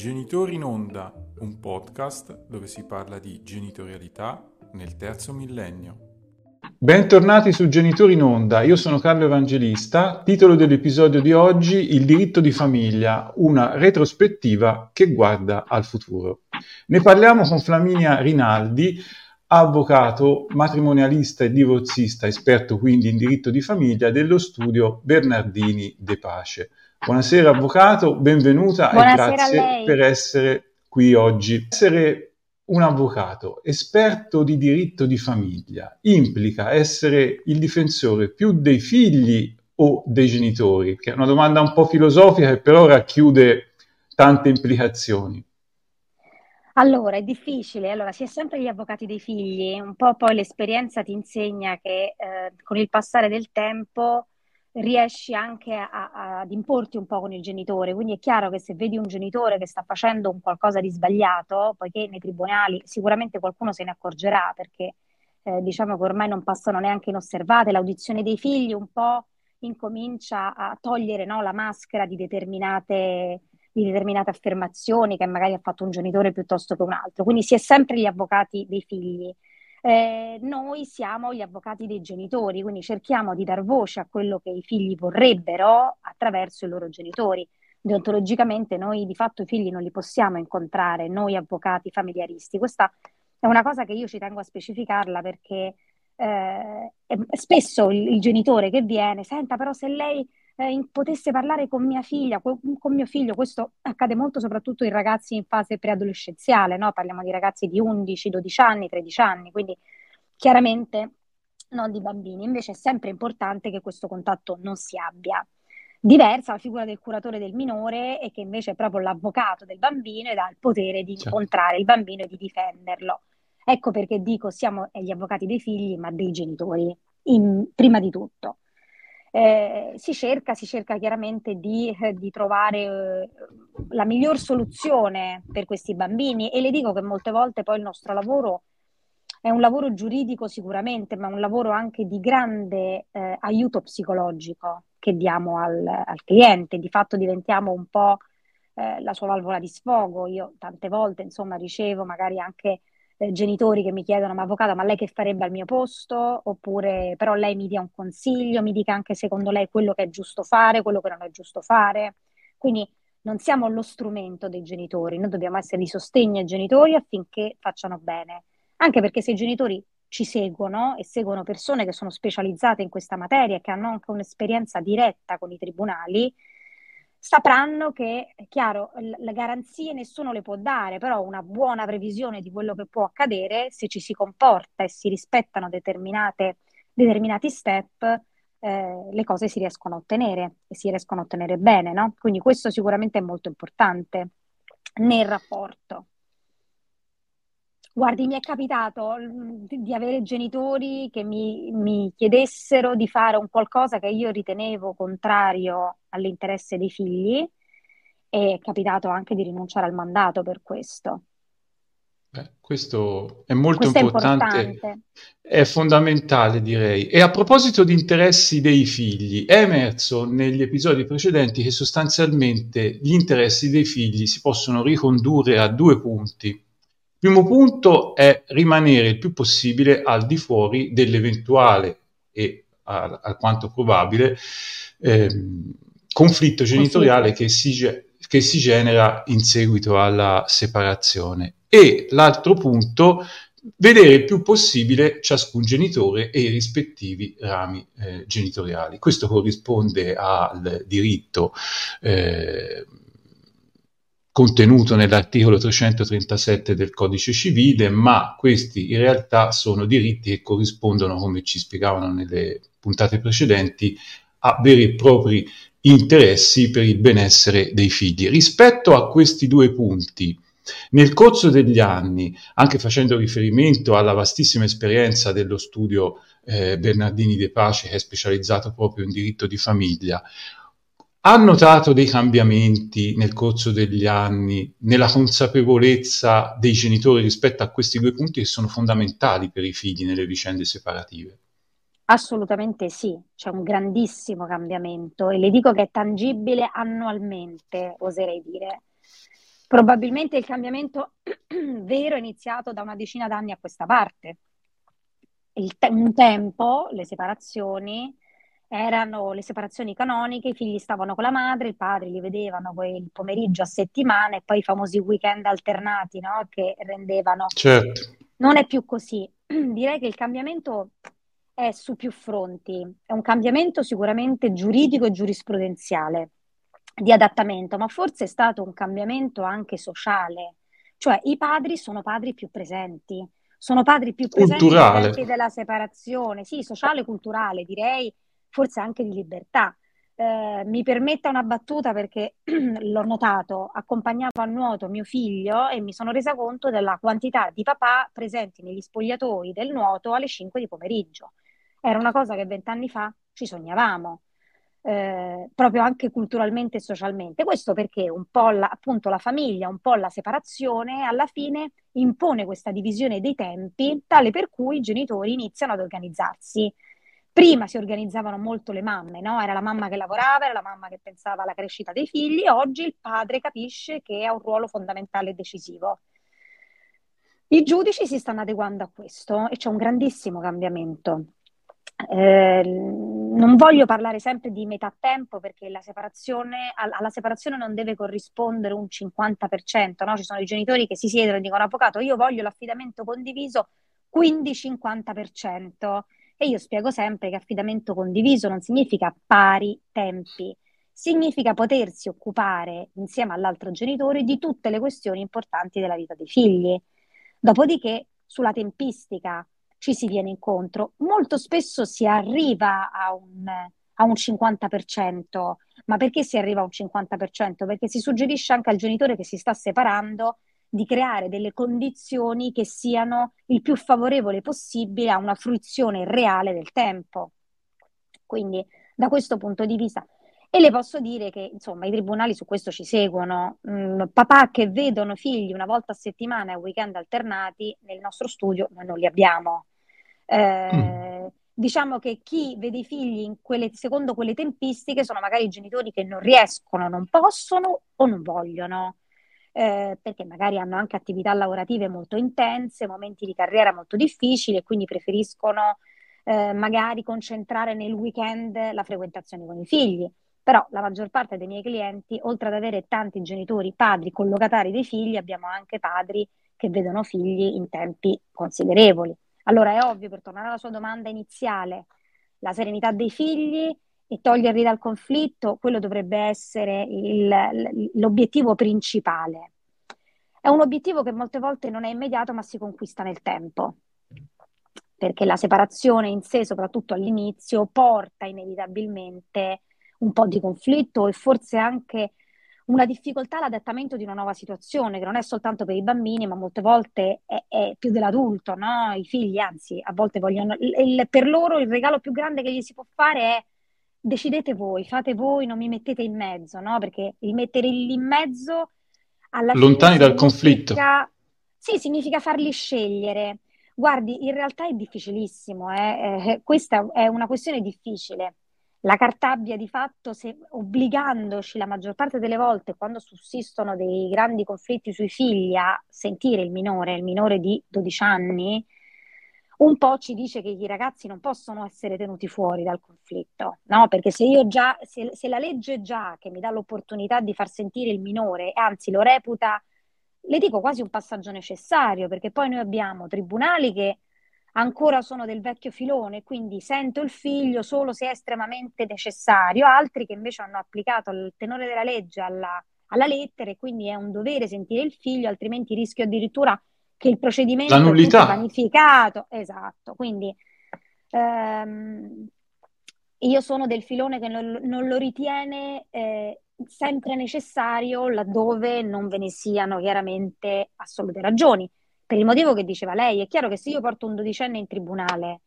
Genitori in Onda, un podcast dove si parla di genitorialità nel terzo millennio. Bentornati su Genitori in Onda, io sono Carlo Evangelista, titolo dell'episodio di oggi Il diritto di famiglia, una retrospettiva che guarda al futuro. Ne parliamo con Flaminia Rinaldi, avvocato, matrimonialista e divorzista, esperto quindi in diritto di famiglia dello studio Bernardini De Pace. Buonasera avvocato, benvenuta Buonasera e grazie per essere qui oggi. Essere un avvocato esperto di diritto di famiglia implica essere il difensore più dei figli o dei genitori? Che è una domanda un po' filosofica che però racchiude tante implicazioni. Allora, è difficile. Allora, si è sempre gli avvocati dei figli, un po' poi l'esperienza ti insegna che eh, con il passare del tempo riesci anche a, a, ad importi un po' con il genitore. Quindi è chiaro che se vedi un genitore che sta facendo un qualcosa di sbagliato, poiché nei tribunali sicuramente qualcuno se ne accorgerà perché eh, diciamo che ormai non passano neanche inosservate, l'audizione dei figli un po' incomincia a togliere no, la maschera di determinate, di determinate affermazioni che magari ha fatto un genitore piuttosto che un altro. Quindi si è sempre gli avvocati dei figli. Eh, noi siamo gli avvocati dei genitori, quindi cerchiamo di dar voce a quello che i figli vorrebbero attraverso i loro genitori. Deontologicamente noi di fatto i figli non li possiamo incontrare, noi avvocati familiaristi. Questa è una cosa che io ci tengo a specificarla perché eh, spesso il, il genitore che viene, senta però se lei eh, potesse parlare con mia figlia, con, con, mio figlio, questo accade molto soprattutto in ragazzi in fase preadolescenziale, no? parliamo di ragazzi di 11, 12 anni, 13 anni, quindi chiaramente non di bambini, invece è sempre importante che questo contatto non si abbia. Diversa la figura del curatore del minore e che invece è proprio l'avvocato del bambino ed ha il potere di certo. incontrare il bambino e di difenderlo. Ecco perché dico siamo gli avvocati dei figli, ma dei genitori, in, prima di tutto eh, si, cerca, si cerca chiaramente di, eh, di trovare eh, la miglior soluzione per questi bambini e le dico che molte volte poi il nostro lavoro è un lavoro giuridico sicuramente, ma un lavoro anche di grande eh, aiuto psicologico che diamo al, al, cliente. Di fatto diventiamo un po' eh, la sua valvola di sfogo. Io tante volte, insomma, ricevo magari anche eh, genitori che mi chiedono, ma avvocato, ma lei che farebbe al mio posto? Oppure però lei mi dia un consiglio, mi dica anche secondo lei quello che è giusto fare, quello che non è giusto fare. Quindi non siamo lo strumento dei genitori, noi dobbiamo essere di sostegno ai genitori affinché facciano bene. Anche perché se i genitori ci seguono e seguono persone che sono specializzate in questa materia e che hanno anche un'esperienza diretta con i tribunali, sapranno che, è chiaro, le garanzie nessuno le può dare, però una buona previsione di quello che può accadere, se ci si comporta e si rispettano determinati step, eh, le cose si riescono a ottenere e si riescono a ottenere bene, no? Quindi questo sicuramente è molto importante nel rapporto. Guardi, mi è capitato di avere genitori che mi, mi, chiedessero di fare un qualcosa che io ritenevo contrario all'interesse dei figli e è capitato anche di rinunciare al mandato per questo. Beh, questo è molto questo importante, è, importante, è fondamentale direi. E a proposito di interessi dei figli, è emerso negli episodi precedenti che sostanzialmente gli interessi dei figli si possono ricondurre a due punti primo punto è rimanere il più possibile al di fuori dell'eventuale e alquanto probabile eh, conflitto genitoriale che si, che si genera in seguito alla separazione. E l'altro punto, vedere il più possibile ciascun genitore e i rispettivi rami eh, genitoriali. Questo corrisponde al diritto eh, contenuto nell'articolo 337 del codice civile, ma questi in realtà sono diritti che corrispondono, come ci spiegavano nelle puntate precedenti, a veri e propri interessi per il benessere dei figli. Rispetto a questi due punti, nel corso degli anni, anche facendo riferimento alla vastissima esperienza dello studio eh, Bernardini De Pace, che è specializzato proprio in diritto di famiglia, ha notato dei cambiamenti nel corso degli anni nella consapevolezza dei genitori rispetto a questi due punti che sono fondamentali per i figli nelle vicende separative? Assolutamente sì, c'è un grandissimo cambiamento e le dico che è tangibile annualmente, oserei dire. Probabilmente il cambiamento vero è iniziato da una decina d'anni a questa parte. Te- un tempo le separazioni erano le separazioni canoniche, i figli stavano con la madre, i padri li vedevano poi il pomeriggio a settimana e poi i famosi weekend alternati no? che rendevano. Certo. Non è più così. Direi che il cambiamento è su più fronti. È un cambiamento sicuramente giuridico e giurisprudenziale di adattamento, ma forse è stato un cambiamento anche sociale, cioè i padri sono padri più presenti, sono padri più presenti della separazione, sì, sociale, culturale, direi forse anche di libertà. Eh, mi permetta una battuta perché l'ho notato, accompagnavo a nuoto mio figlio e mi sono resa conto della quantità di papà presenti negli spogliatoi del nuoto alle 5 di pomeriggio. Era una cosa che vent'anni fa ci sognavamo eh, proprio anche culturalmente e socialmente. Questo perché un po' la, appunto la famiglia, un po' la separazione, alla fine impone questa divisione dei tempi, tale per cui i genitori iniziano ad organizzarsi. Prima si organizzavano molto le mamme, no? Era la mamma che lavorava, era la mamma che pensava alla crescita dei figli, oggi il padre capisce che ha un ruolo fondamentale e decisivo. I giudici si stanno adeguando a questo e c'è un grandissimo cambiamento. Eh, non voglio parlare sempre di metà tempo perché separazione, alla separazione non deve corrispondere un 50%, no? ci sono i genitori che si siedono e dicono avvocato io voglio l'affidamento condiviso, quindi 50%. E io spiego sempre che affidamento condiviso non significa pari tempi, significa potersi occupare insieme all'altro genitore di tutte le questioni importanti della vita dei figli. Dopodiché, sulla tempistica, ci si viene incontro. Molto spesso si arriva a un, a un 50%, ma perché si arriva a un 50%? Perché si suggerisce anche al genitore che si sta separando di creare delle condizioni che siano il più favorevole possibile a una fruizione reale del tempo. Quindi da questo punto di vista e le posso dire che insomma i tribunali su questo ci seguono. Mm, papà che vedono figli una volta a settimana e weekend alternati, nel nostro studio noi non li abbiamo. Eh, mm. Diciamo che chi vede i figli quelle, secondo quelle tempistiche sono magari i genitori che non riescono, non possono o non vogliono. Eh, perché magari hanno anche attività lavorative molto intense, momenti di carriera molto difficili e quindi preferiscono eh, magari concentrare nel weekend la frequentazione con i figli. Però la maggior parte dei miei clienti, oltre ad avere tanti genitori, padri, collogatari dei figli, abbiamo anche padri che vedono figli in tempi considerevoli. Allora è ovvio, per tornare alla sua domanda iniziale, la serenità dei figli e toglierli dal conflitto, quello dovrebbe essere il, l'obiettivo principale. È un obiettivo che molte volte non è immediato, ma si conquista nel tempo, perché la separazione in sé, soprattutto all'inizio, porta inevitabilmente un po' di conflitto e forse anche una difficoltà all'adattamento di una nuova situazione, che non è soltanto per i bambini, ma molte volte è, è più dell'adulto, no? I figli, anzi, a volte vogliono... Il, per loro il regalo più grande che gli si può fare è decidete voi, fate voi, non mi mettete in mezzo, no? Perché il metterli in mezzo alla Lontani dal conflitto. Sì, significa farli scegliere. Guardi, in realtà è difficilissimo, eh? Eh, questa è una questione difficile la cartabbia di fatto, se, obbligandoci la maggior parte delle volte, quando sussistono dei grandi conflitti sui figli, a sentire il minore, il minore di 12 anni, un po' ci dice che i ragazzi non possono essere tenuti fuori dal conflitto, no? Perché se io già, se, se la legge già che mi dà l'opportunità di far sentire il minore, anzi lo reputa, le dico quasi un passaggio necessario, perché poi noi abbiamo tribunali che ancora sono del vecchio filone, quindi sento il figlio solo se è estremamente necessario, altri che invece hanno applicato il tenore della legge alla, alla lettera e quindi è un dovere sentire il figlio, altrimenti rischio addirittura che il procedimento sia vanificato. Esatto, quindi ehm, io sono del filone che non, non lo ritiene eh, sempre necessario laddove non ve ne siano chiaramente assolute ragioni per il motivo che diceva lei. È chiaro che se io porto un dodicenne in tribunale,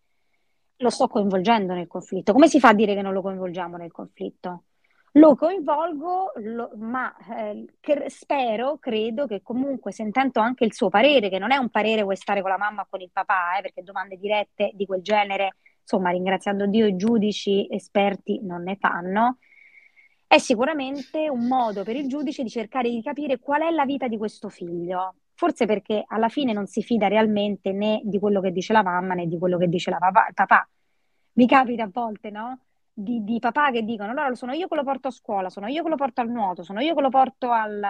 lo sto coinvolgendo nel conflitto. Come si fa a dire che non lo coinvolgiamo nel conflitto? Lo coinvolgo, lo, ma eh, che, spero, credo che comunque sentendo anche il suo parere, che non è un parere vuoi stare con la mamma o con il papà, eh, perché domande dirette di quel genere, insomma, ringraziando Dio i giudici esperti non ne fanno, è sicuramente un modo per il giudice di cercare di capire qual è la vita di questo figlio. Forse perché alla fine non si fida realmente né di quello che dice la mamma né di quello che dice papà, il papà. Mi capita a volte, no? Di, di, papà che dicono: Allora sono io che lo porto a scuola, sono io che lo porto al nuoto, sono io che lo porto al,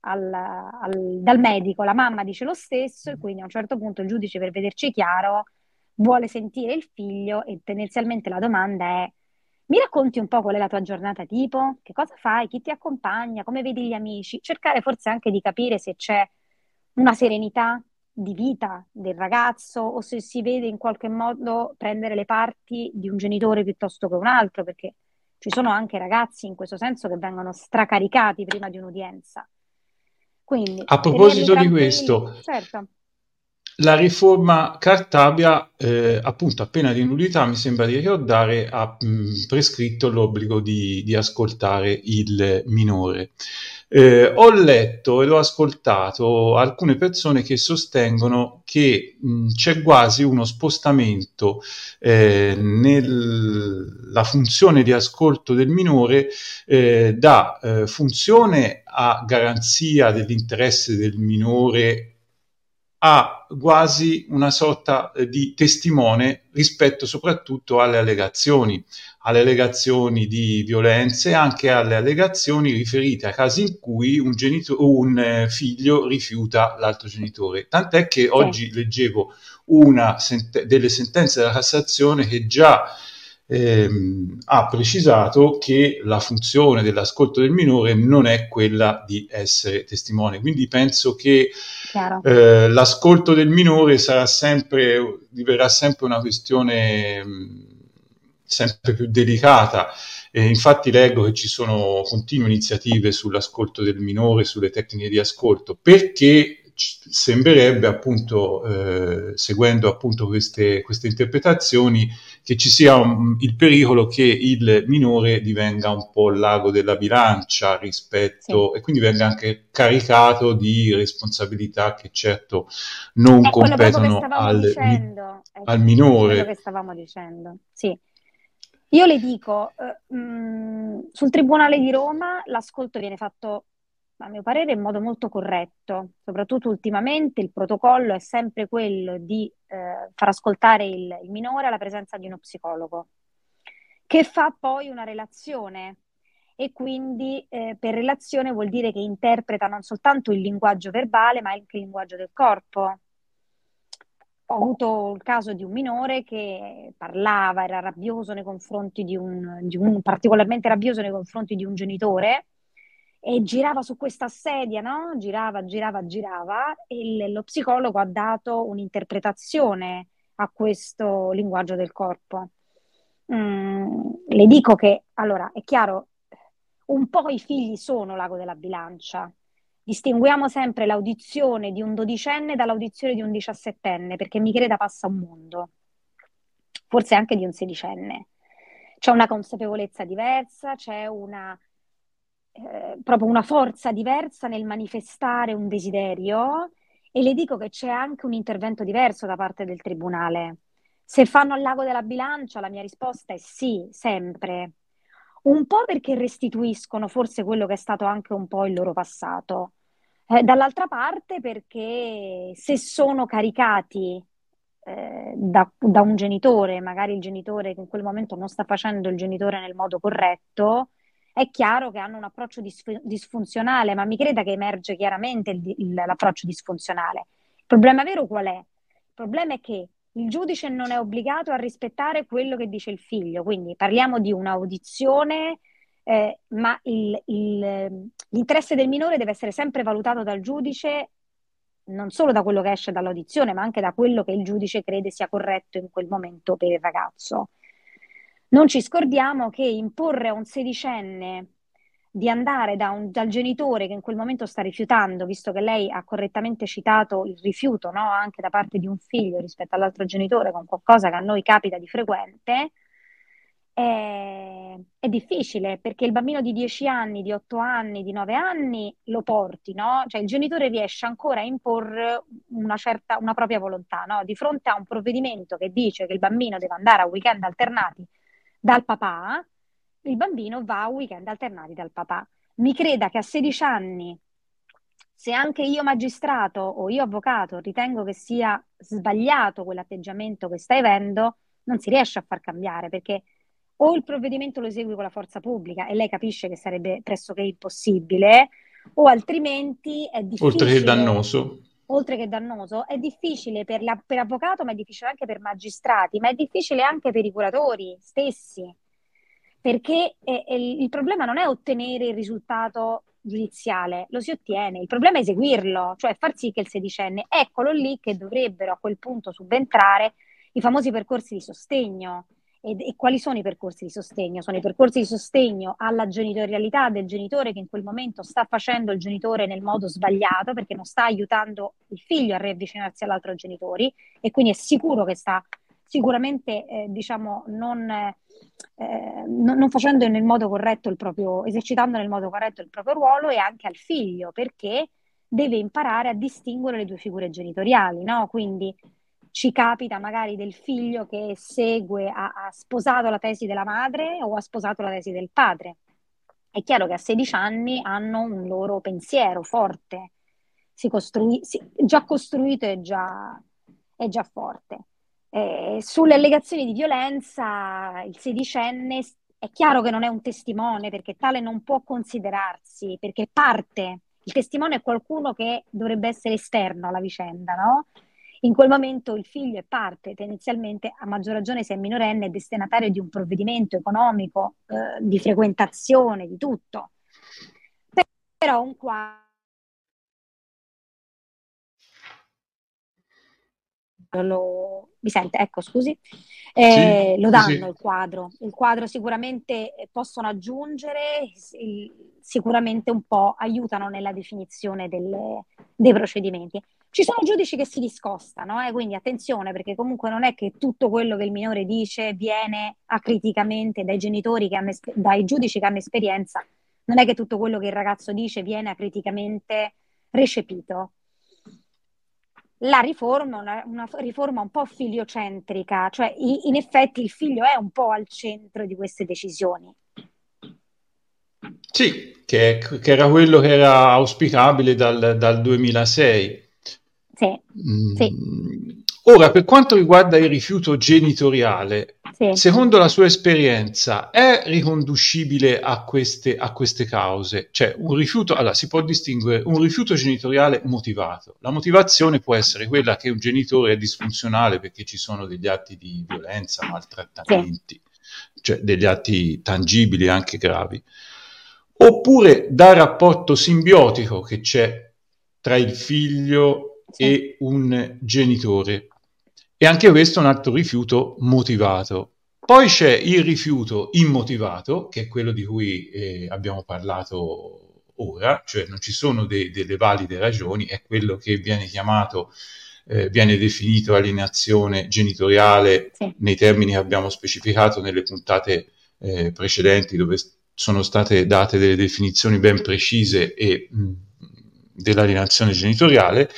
al, al, dal medico. La mamma dice lo stesso, e quindi a un certo punto il giudice, per vederci chiaro, vuole sentire il figlio e tendenzialmente la domanda è mi racconti un po' qual è la tua giornata tipo? Che cosa fai? Chi ti accompagna? Come vedi gli amici? Cercare forse anche di capire se c'è una serenità di vita del ragazzo o se si vede in qualche modo prendere le parti di un genitore piuttosto che un altro, perché ci sono anche ragazzi in questo senso che vengono stracaricati prima di un'udienza. Quindi, a proposito di questo, certo. La riforma Cartabia, eh, appunto, a pena di nullità, mi sembra di ricordare, ha mh, prescritto l'obbligo di, di, ascoltare il minore. Eh, ho letto e l'ho ascoltato alcune persone che sostengono che mh, c'è quasi uno spostamento eh, nella funzione di ascolto del minore eh, da eh, funzione a garanzia dell'interesse del minore ha quasi una sorta eh, di testimone rispetto soprattutto alle allegazioni, alle allegazioni di violenze e anche alle allegazioni riferite a casi in cui un, genito- un eh, figlio rifiuta l'altro genitore. Tant'è che oggi leggevo una sent- delle sentenze della Cassazione che già ehm, ha precisato che la funzione dell'ascolto del minore non è quella di essere testimone. Quindi penso che eh, l'ascolto del minore sarà sempre, diverrà sempre una questione mh, sempre più delicata. E infatti leggo che ci sono continue iniziative sull'ascolto del minore, sulle tecniche di ascolto, perché sembrerebbe appunto, eh, seguendo appunto queste, queste interpretazioni, che ci sia un, il pericolo che il minore divenga un po' lago della bilancia rispetto sì. e quindi venga anche caricato di responsabilità che certo non è competono al, dicendo, al minore. Quello che stavamo dicendo, sì. Io le dico, eh, mh, mm, sul Tribunale di Roma l'ascolto viene fatto a mio parere in modo molto corretto, soprattutto ultimamente il protocollo è sempre quello di eh, far ascoltare il, il minore alla presenza di uno psicologo, che fa poi una relazione e quindi eh, per relazione vuol dire che interpreta non soltanto il linguaggio verbale, ma anche il linguaggio del corpo. Ho avuto il caso di un minore che parlava, era rabbioso nei confronti di un, di un particolarmente rabbioso nei confronti di un genitore e girava su questa sedia, no? Girava, girava, girava e lo psicologo ha dato un'interpretazione a questo linguaggio del corpo. Mm, le dico che, allora, è chiaro, un po' i figli sono l'ago della bilancia. Distinguiamo sempre l'audizione di un dodicenne dall'audizione di un diciassettenne, perché mi creda passa un mondo, forse anche di un sedicenne. C'è una consapevolezza diversa, c'è una eh, proprio una forza diversa nel manifestare un desiderio e le dico che c'è anche un intervento diverso da parte del tribunale. Se fanno al lago della bilancia, la mia risposta è sì, sempre. Un po' perché restituiscono forse quello che è stato anche un po' il loro passato. Eh, dall'altra parte perché se sono caricati eh, da, da, un genitore, magari il genitore che in quel momento non sta facendo il genitore nel modo corretto, è chiaro che hanno un approccio disf- disfunzionale, ma mi creda che emerge chiaramente il, il, l'approccio disfunzionale. Il problema vero qual è? Il problema è che il giudice non è obbligato a rispettare quello che dice il figlio, quindi parliamo di un'audizione, eh, ma il, il, l'interesse del minore deve essere sempre valutato dal giudice non solo da quello che esce dall'audizione, ma anche da quello che il giudice crede sia corretto in quel momento per il ragazzo. Non ci scordiamo che imporre a un sedicenne di andare da un, dal genitore che in quel momento sta rifiutando, visto che lei ha correttamente citato il rifiuto no? anche da parte di un figlio rispetto all'altro genitore, con qualcosa che a noi capita di frequente, è, è difficile perché il bambino di 10 anni, di 8 anni, di 9 anni lo porti, no? Cioè il genitore riesce ancora a imporre una, certa, una propria volontà, no? Di fronte a un provvedimento che dice che il bambino deve andare a weekend alternati dal papà, il bambino va a weekend alternati dal papà. Mi creda che a 16 anni, se anche io magistrato o io avvocato ritengo che sia sbagliato quell'atteggiamento che stai avendo, non si riesce a far cambiare perché o il provvedimento lo esegui con la forza pubblica e lei capisce che sarebbe pressoché impossibile, o altrimenti è difficile. Oltre che dannoso. Oltre che dannoso, è difficile per, la, per avvocato, ma è difficile anche per magistrati, ma è difficile anche per i curatori stessi, perché è, è, il problema non è ottenere il risultato giudiziale, lo si ottiene, il problema è eseguirlo, cioè far sì che il sedicenne, eccolo lì che dovrebbero a quel punto subentrare i famosi percorsi di sostegno, e, e, quali sono i percorsi di sostegno? Sono i percorsi di sostegno alla genitorialità del genitore che in quel momento sta facendo il genitore nel modo sbagliato perché non sta aiutando il figlio a riavvicinarsi all'altro genitore e quindi è sicuro che sta sicuramente eh, diciamo non, eh, non, facendo nel modo corretto il proprio, esercitando nel modo corretto il proprio ruolo e anche al figlio perché deve imparare a distinguere le due figure genitoriali, no? Quindi ci capita magari del figlio che segue, ha, ha, sposato la tesi della madre o ha sposato la tesi del padre. È chiaro che a 16 anni hanno un loro pensiero forte, si costrui, si, già costruito e già, è già forte. Eh, sulle allegazioni di violenza, il sedicenne è chiaro che non è un testimone perché tale non può considerarsi, perché parte. Il testimone è qualcuno che dovrebbe essere esterno alla vicenda, no? In quel momento il figlio è parte, tendenzialmente a maggior ragione se è minorenne, destinatario di un provvedimento economico, eh, di frequentazione, di tutto. Però un quadro lo... mi sente? Ecco, scusi. Eh, sì, lo danno sì. il quadro. Il quadro sicuramente possono aggiungere, sicuramente un po' aiutano nella definizione delle, dei procedimenti. Ci sono giudici che si discostano, eh, quindi attenzione perché comunque non è che tutto quello che il minore dice viene acriticamente dai genitori, che hanno, dai giudici che hanno esperienza, non è che tutto quello che il ragazzo dice viene acriticamente recepito. La riforma è una, una, riforma un po' filiocentrica, cioè in effetti il figlio è un po' al centro di queste decisioni. Sì, che, che era quello che era auspicabile dal, dal 2006. Sì, mm. sì. Ora, per quanto riguarda il rifiuto genitoriale, sì. secondo la sua esperienza, è riconducibile a queste, a queste cause? Cioè, un rifiuto, allora, si può distinguere un rifiuto genitoriale motivato. La motivazione può essere quella che un genitore è disfunzionale perché ci sono degli atti di violenza, maltrattamenti, sì. cioè degli atti tangibili anche gravi. Oppure dal rapporto simbiotico che c'è tra il figlio sì. e un genitore. E anche questo è un altro rifiuto motivato. Poi c'è il rifiuto immotivato, che è quello di cui eh, abbiamo parlato ora, cioè non ci sono de- delle valide ragioni, è quello che viene chiamato, eh, viene definito alienazione genitoriale sì. nei termini che abbiamo specificato nelle puntate eh, precedenti, dove sono state date delle definizioni ben precise e mh, dell'alienazione genitoriale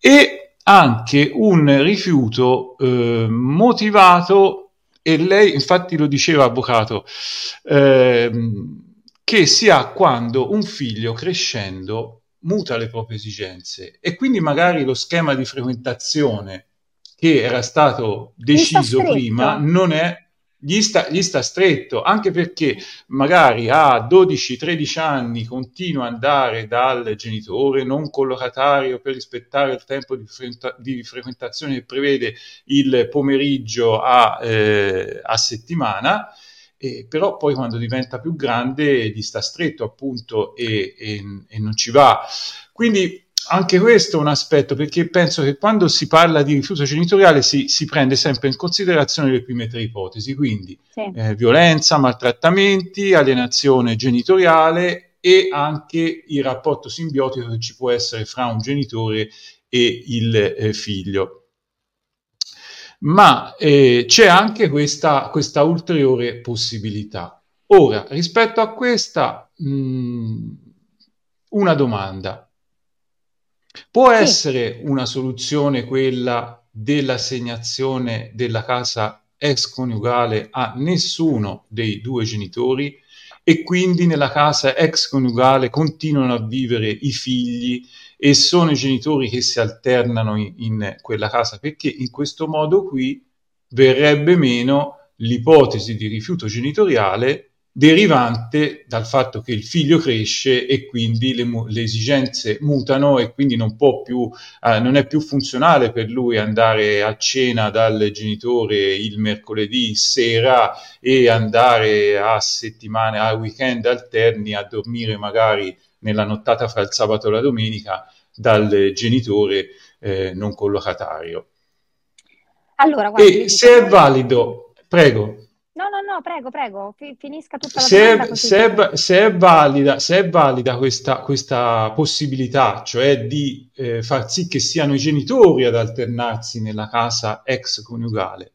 e anche un rifiuto eh, motivato, e lei infatti lo diceva avvocato, eh, che si ha quando un figlio crescendo muta le proprie esigenze. E quindi magari lo schema di frequentazione che era stato deciso prima non è gli sta, gli sta, stretto, anche perché magari a 12-13 anni continua ad andare dal genitore non collocatario per rispettare il tempo di, frequenta, di frequentazione che prevede il pomeriggio a, eh, a settimana, eh, però poi quando diventa più grande gli sta stretto appunto e, e, e non ci va. Quindi anche questo è un aspetto perché penso che quando si parla di rifiuto genitoriale si, si prende sempre in considerazione le prime tre ipotesi, quindi sì. eh, violenza, maltrattamenti, alienazione genitoriale e anche il rapporto simbiotico che ci può essere fra un genitore e il eh, figlio. Ma eh, c'è anche questa, questa, ulteriore possibilità. Ora, rispetto a questa, mh, mm, una domanda. Può sì. essere una soluzione quella dell'assegnazione della casa ex-coniugale a nessuno dei due genitori e quindi nella casa ex-coniugale continuano a vivere i figli e sono i genitori che si alternano in, in quella casa perché in questo modo qui verrebbe meno l'ipotesi di rifiuto genitoriale derivante dal fatto che il figlio cresce e quindi le, le esigenze mutano e quindi non, più, eh, non, è più funzionale per lui andare a cena dal genitore il mercoledì sera e andare a settimane, a weekend alterni a dormire magari nella nottata fra il sabato e la domenica dal genitore eh, non collocatario. Allora, guardi, e se è valido, prego. No, no, no, prego, prego, finisca tutta la se domanda. Se è, se, è, valida, se è valida questa, questa possibilità, cioè di eh, far sì che siano i genitori ad alternarsi nella casa ex coniugale,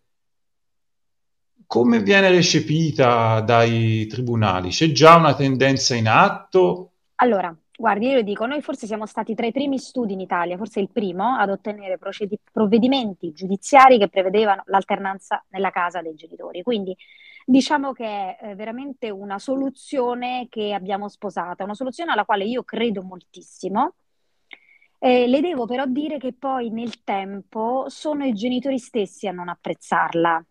come viene recepita dai tribunali? C'è già una tendenza in atto? Allora, Guardi, io dico, noi forse siamo stati tra i primi studi in Italia, forse il primo, ad ottenere procedi- provvedimenti giudiziari che prevedevano l'alternanza nella casa dei genitori. Quindi diciamo che è eh, veramente una soluzione che abbiamo sposato, una soluzione alla quale io credo moltissimo. Eh, le devo però dire che poi nel tempo sono i genitori stessi a non apprezzarla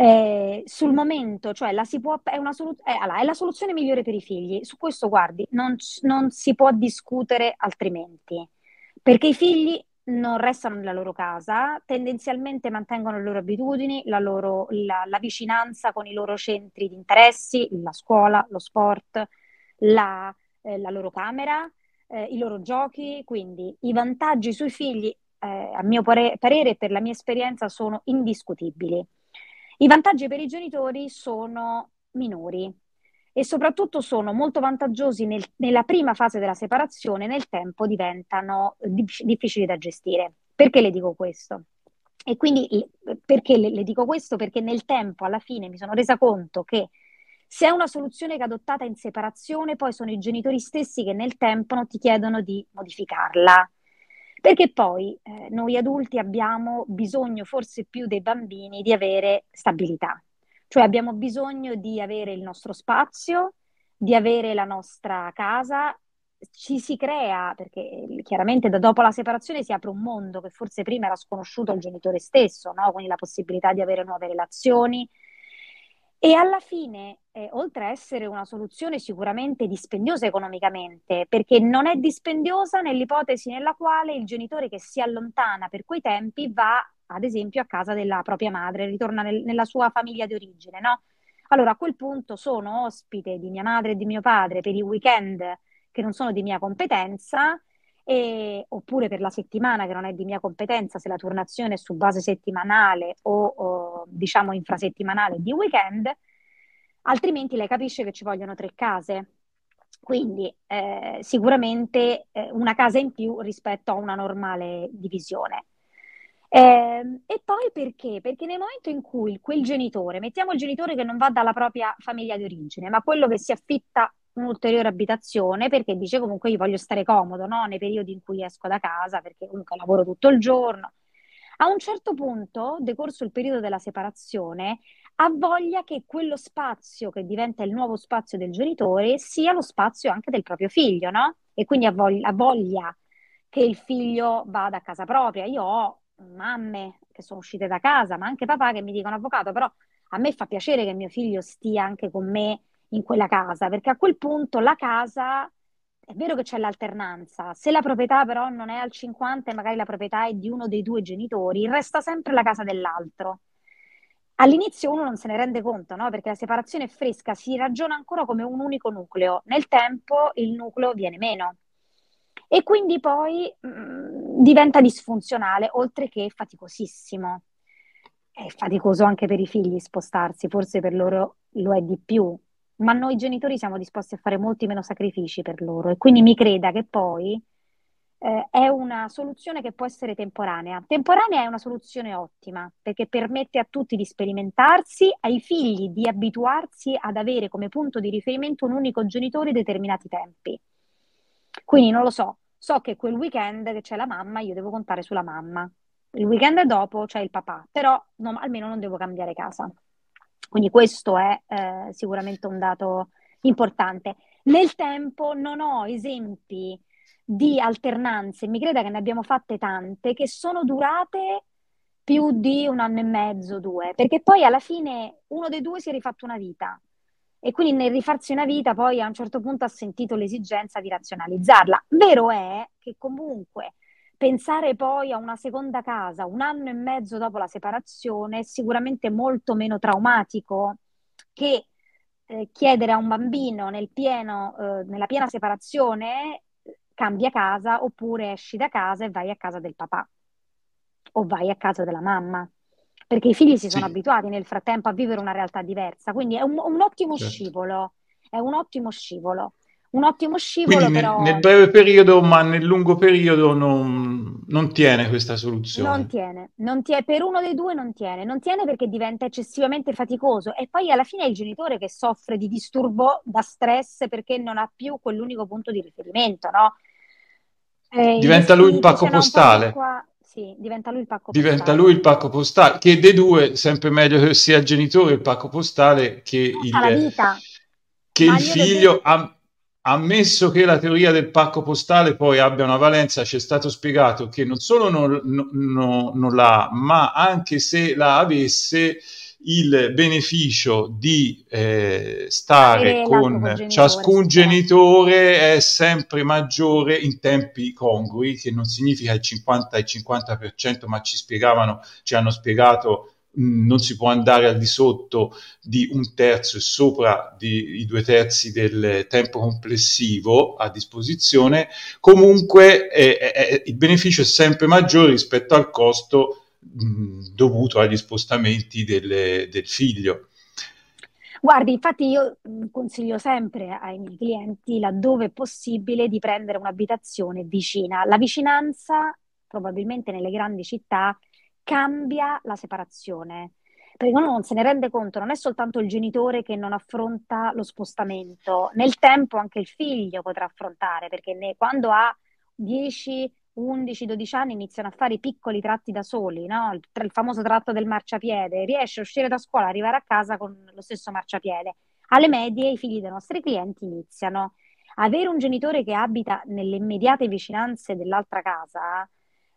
eh, sul momento, cioè la si può, è, una solu- è, allora, è la soluzione migliore per i figli. Su questo, guardi, non, non si può discutere altrimenti, perché i figli non restano nella loro casa, tendenzialmente mantengono le loro abitudini, la, loro, la, la vicinanza con i loro centri di interessi, la scuola, lo sport, la, eh, la loro camera, eh, i loro giochi, quindi i vantaggi sui figli, eh, a mio pare- parere e per la mia esperienza, sono indiscutibili. I vantaggi per i genitori sono minori e soprattutto sono molto vantaggiosi nel, nella prima fase della separazione, nel tempo diventano difficili da gestire. Perché le dico questo? E quindi perché le, le dico questo? Perché nel tempo, alla fine, mi sono resa conto che se è una soluzione che è adottata in separazione, poi sono i genitori stessi che nel tempo non ti chiedono di modificarla. Perché poi eh, noi adulti abbiamo bisogno, forse più dei bambini, di avere stabilità. Cioè abbiamo bisogno di avere il nostro spazio, di avere la nostra casa, ci si crea, perché chiaramente da dopo la separazione si apre un mondo che forse prima era sconosciuto al genitore stesso, no? quindi la possibilità di avere nuove relazioni, e alla fine, eh, oltre a essere una soluzione sicuramente dispendiosa economicamente, perché non è dispendiosa nell'ipotesi nella quale il genitore che si allontana per quei tempi va, ad esempio, a casa della propria madre, ritorna nel, nella sua famiglia di origine, no? Allora a quel punto sono ospite di mia madre e di mio padre per i weekend che non sono di mia competenza e, oppure per la settimana che non è di mia competenza, se la turnazione è su base settimanale o, o diciamo infrasettimanale di weekend, altrimenti lei capisce che ci vogliono tre case. Quindi eh, sicuramente eh, una casa in più rispetto a una normale divisione. Eh, e poi perché? Perché nel momento in cui quel genitore, mettiamo il genitore che non va dalla propria famiglia di origine, ma quello che si affitta un'ulteriore abitazione perché dice comunque io voglio stare comodo no? nei periodi in cui esco da casa perché comunque lavoro tutto il giorno. A un certo punto, decorso il periodo della separazione, ha voglia che quello spazio che diventa il nuovo spazio del genitore sia lo spazio anche del proprio figlio, no? E quindi ha voglia, ha voglia che il figlio vada a casa propria. Io ho mamme che sono uscite da casa, ma anche papà che mi dicono avvocato, però a me fa piacere che mio figlio stia anche con me in quella casa, perché a quel punto la casa è vero che c'è l'alternanza, se la proprietà però non è al 50 e magari la proprietà è di uno dei due genitori, resta sempre la casa dell'altro. All'inizio uno non se ne rende conto, no? Perché la separazione è fresca, si ragiona ancora come un unico nucleo. Nel tempo il nucleo viene meno e quindi poi mh, mm, diventa disfunzionale, oltre che faticosissimo. È faticoso anche per i figli spostarsi, forse per loro lo è di più, ma noi genitori siamo disposti a fare molti meno sacrifici per loro e quindi mi creda che poi eh, è una soluzione che può essere temporanea. Temporanea è una soluzione ottima perché permette a tutti di sperimentarsi, ai figli di abituarsi ad avere come punto di riferimento un unico genitore in determinati tempi. Quindi non lo so, so che quel weekend che c'è la mamma, io devo contare sulla mamma Il weekend dopo c'è il papà, però no, almeno non devo cambiare casa. Quindi questo è eh, sicuramente un dato importante. Nel tempo non ho esempi di alternanze, mi creda che ne abbiamo fatte tante, che sono durate più di un anno e mezzo, due, perché poi alla fine uno dei due si è rifatto una vita e quindi nel rifarsi una vita poi a un certo punto ha sentito l'esigenza di razionalizzarla. Vero è che comunque pensare poi a una seconda casa un anno e mezzo dopo la separazione è sicuramente molto meno traumatico che eh, chiedere a un bambino nel pieno, eh, nella piena separazione cambia casa oppure esci da casa e vai a casa del papà o vai a casa della mamma perché i figli si sono sì. abituati nel frattempo a vivere una realtà diversa quindi è un, un ottimo certo. scivolo è un ottimo scivolo un ottimo scivolo Quindi però... nel, nel, breve periodo, ma nel lungo periodo non, non tiene questa soluzione. Non tiene, non tiene, per uno dei due non tiene, non tiene perché diventa eccessivamente faticoso e poi alla fine è il genitore che soffre di disturbo da stress perché non ha più quell'unico punto di riferimento, no? Eh, diventa lui il pacco postale. Sì, diventa lui il pacco diventa postale. lui il pacco postale, che dei due sempre meglio che sia il genitore il pacco postale che il, che il figlio... Ha, ammesso che la teoria del pacco postale poi abbia una valenza, ci è stato spiegato che non solo non, non, non l'ha, ma anche se la avesse, il beneficio di eh, stare con ciascun genitore è sempre maggiore in tempi congrui, che non significa il 50 e il 50%, ma ci spiegavano, ci hanno spiegato non si può andare al di sotto di un terzo e sopra di, i due terzi del tempo complessivo a disposizione, comunque eh, eh, il beneficio è sempre maggiore rispetto al costo mh, dovuto agli spostamenti del, del figlio. Guardi, infatti io consiglio sempre ai miei clienti, laddove è possibile, di prendere un'abitazione vicina. La vicinanza, probabilmente nelle grandi città, cambia la separazione. Perché uno non se ne rende conto, non è soltanto il genitore che non affronta lo spostamento, nel tempo anche il figlio potrà affrontare, perché ne, quando ha 10, 11, 12 anni iniziano a fare i piccoli tratti da soli, no? il, il, famoso tratto del marciapiede, riesce a uscire da scuola, arrivare a casa con lo stesso marciapiede. Alle medie i figli dei nostri clienti iniziano. Avere un genitore che abita nelle immediate vicinanze dell'altra casa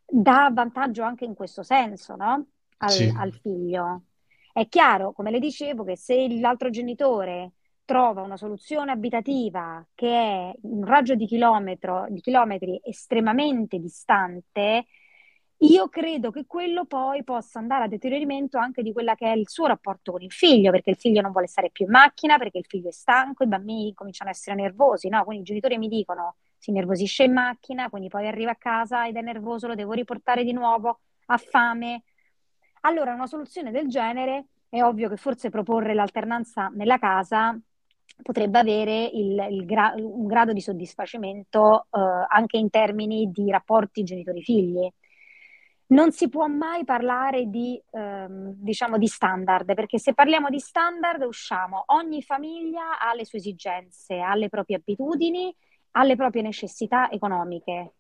dà vantaggio anche in questo senso, no? Al, sì. al figlio. È chiaro, come le dicevo, che se l'altro genitore trova una soluzione abitativa che è un raggio di, di chilometri estremamente distante, io credo che quello poi possa andare a deterioramento anche di quella che è il suo rapporto con il figlio, perché il figlio non vuole stare più in macchina, perché il figlio è stanco, i bambini cominciano a essere nervosi, no? Quindi i genitori mi dicono si nervosisce in macchina, quindi poi arriva a casa ed è nervoso, lo devo riportare di nuovo, ha fame. Allora, una soluzione del genere è ovvio che forse proporre l'alternanza nella casa potrebbe avere il, il gra- un grado di soddisfacimento eh, anche in termini di rapporti genitori-figli. Non si può mai parlare di, ehm, diciamo, di standard, perché se parliamo di standard usciamo, ogni famiglia ha le sue esigenze, ha le proprie abitudini alle proprie necessità economiche.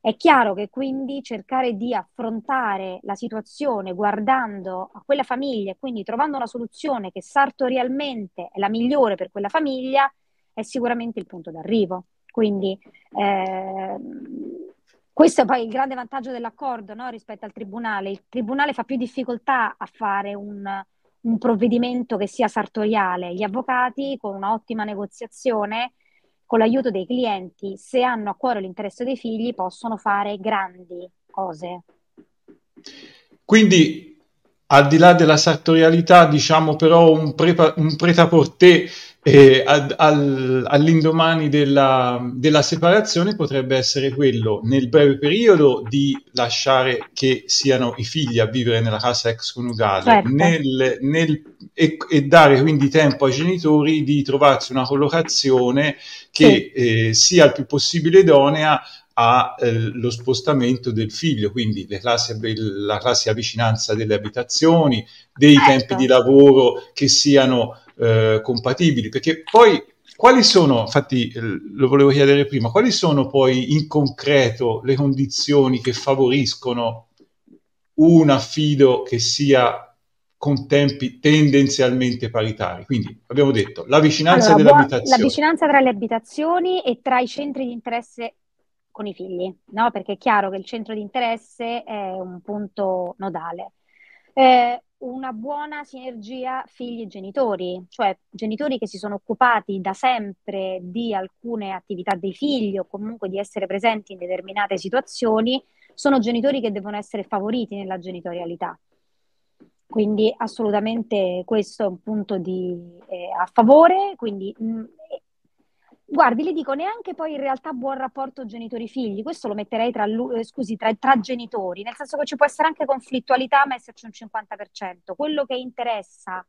È chiaro che quindi cercare di affrontare la situazione guardando a quella famiglia e quindi trovando una soluzione che sartorialmente è la migliore per quella famiglia è sicuramente il punto d'arrivo. Quindi eh, questo è poi il grande vantaggio dell'accordo no, rispetto al tribunale. Il tribunale fa più difficoltà a fare un, un provvedimento che sia sartoriale. Gli avvocati con un'ottima negoziazione con l'aiuto dei clienti, se hanno a cuore l'interesse dei figli, possono fare grandi cose. Quindi, al di là della sartorialità, diciamo però un, prepa- un prêt-à-porter eh, ad, al, all'indomani della, della, separazione potrebbe essere quello nel breve periodo di lasciare che siano i figli a vivere nella casa ex coniugale certo. nel, nel, e, e, dare quindi tempo ai genitori di trovarsi una collocazione che sì. eh, sia il più possibile idonea allo eh, spostamento del figlio, quindi classi, la classica vicinanza delle abitazioni, dei certo. tempi di lavoro che siano eh, compatibili, perché poi quali sono, infatti lo volevo chiedere prima, quali sono poi in concreto le condizioni che favoriscono un affido che sia con tempi tendenzialmente paritari. Quindi abbiamo detto la vicinanza allora, delle abitazioni. La vicinanza tra le abitazioni e tra i centri di interesse con i figli, no? Perché è chiaro che il centro di interesse è un punto nodale. Eh, una buona sinergia figli-genitori, cioè genitori che si sono occupati da sempre di alcune attività dei figli o comunque di essere presenti in determinate situazioni, sono genitori che devono essere favoriti nella genitorialità. Quindi assolutamente questo è un punto di, eh, a favore, quindi mh, mm, Guardi, le dico neanche poi in realtà buon rapporto genitori-figli, questo lo metterei tra, eh, scusi, tra, tra, genitori, nel senso che ci può essere anche conflittualità, ma esserci un 50%. Quello che interessa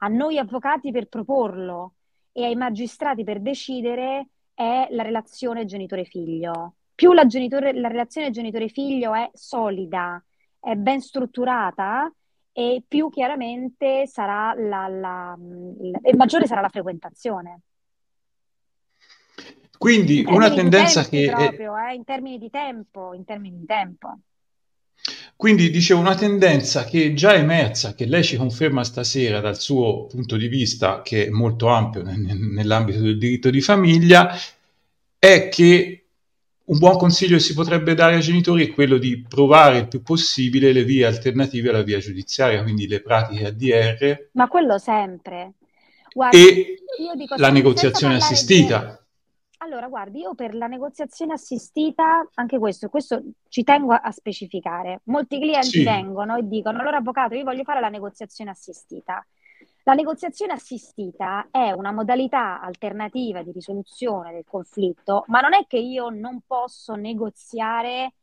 a noi avvocati per proporlo e ai magistrati per decidere è la relazione genitore-figlio. Più la, genitore, la relazione genitore-figlio è solida, è ben strutturata, e più chiaramente sarà la, la, la, e maggiore sarà la frequentazione. Quindi una tendenza che... Proprio, è... eh, in termini di tempo, in termini di tempo. Quindi dicevo una tendenza che è già emersa, che lei ci conferma stasera dal suo punto di vista, che è molto ampio nell'ambito del diritto di famiglia, è che un buon consiglio che si potrebbe dare ai genitori è quello di provare il più possibile le vie alternative alla via giudiziaria, quindi le pratiche ADR. Ma quello sempre. Guarda, e la negoziazione assistita. Di allora, guardi, io per la negoziazione assistita, anche questo, questo ci tengo a, a specificare. Molti clienti sì. vengono e dicono, allora avvocato, io voglio fare la negoziazione assistita. La negoziazione assistita è una modalità alternativa di risoluzione del conflitto, ma non è che io non posso negoziare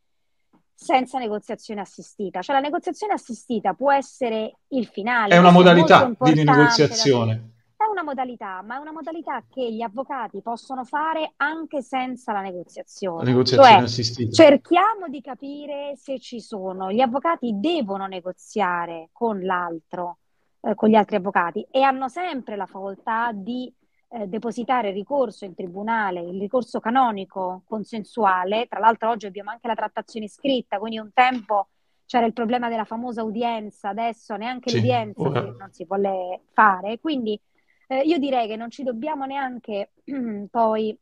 senza negoziazione assistita. Cioè la negoziazione assistita può essere il finale. È una modalità di negoziazione. È una modalità, ma è una modalità che gli avvocati possono fare anche senza la negoziazione. La negoziazione cioè, assistita. Cerchiamo di capire se ci sono. Gli avvocati devono negoziare con l'altro, eh, con gli altri avvocati e hanno sempre la facoltà di eh, depositare ricorso in tribunale, il ricorso canonico consensuale. Tra l'altro oggi abbiamo anche la trattazione scritta, quindi un tempo c'era il problema della famosa udienza, adesso neanche sì, l'udienza ora... non si vuole fare. Quindi eh, io direi che non ci dobbiamo neanche poi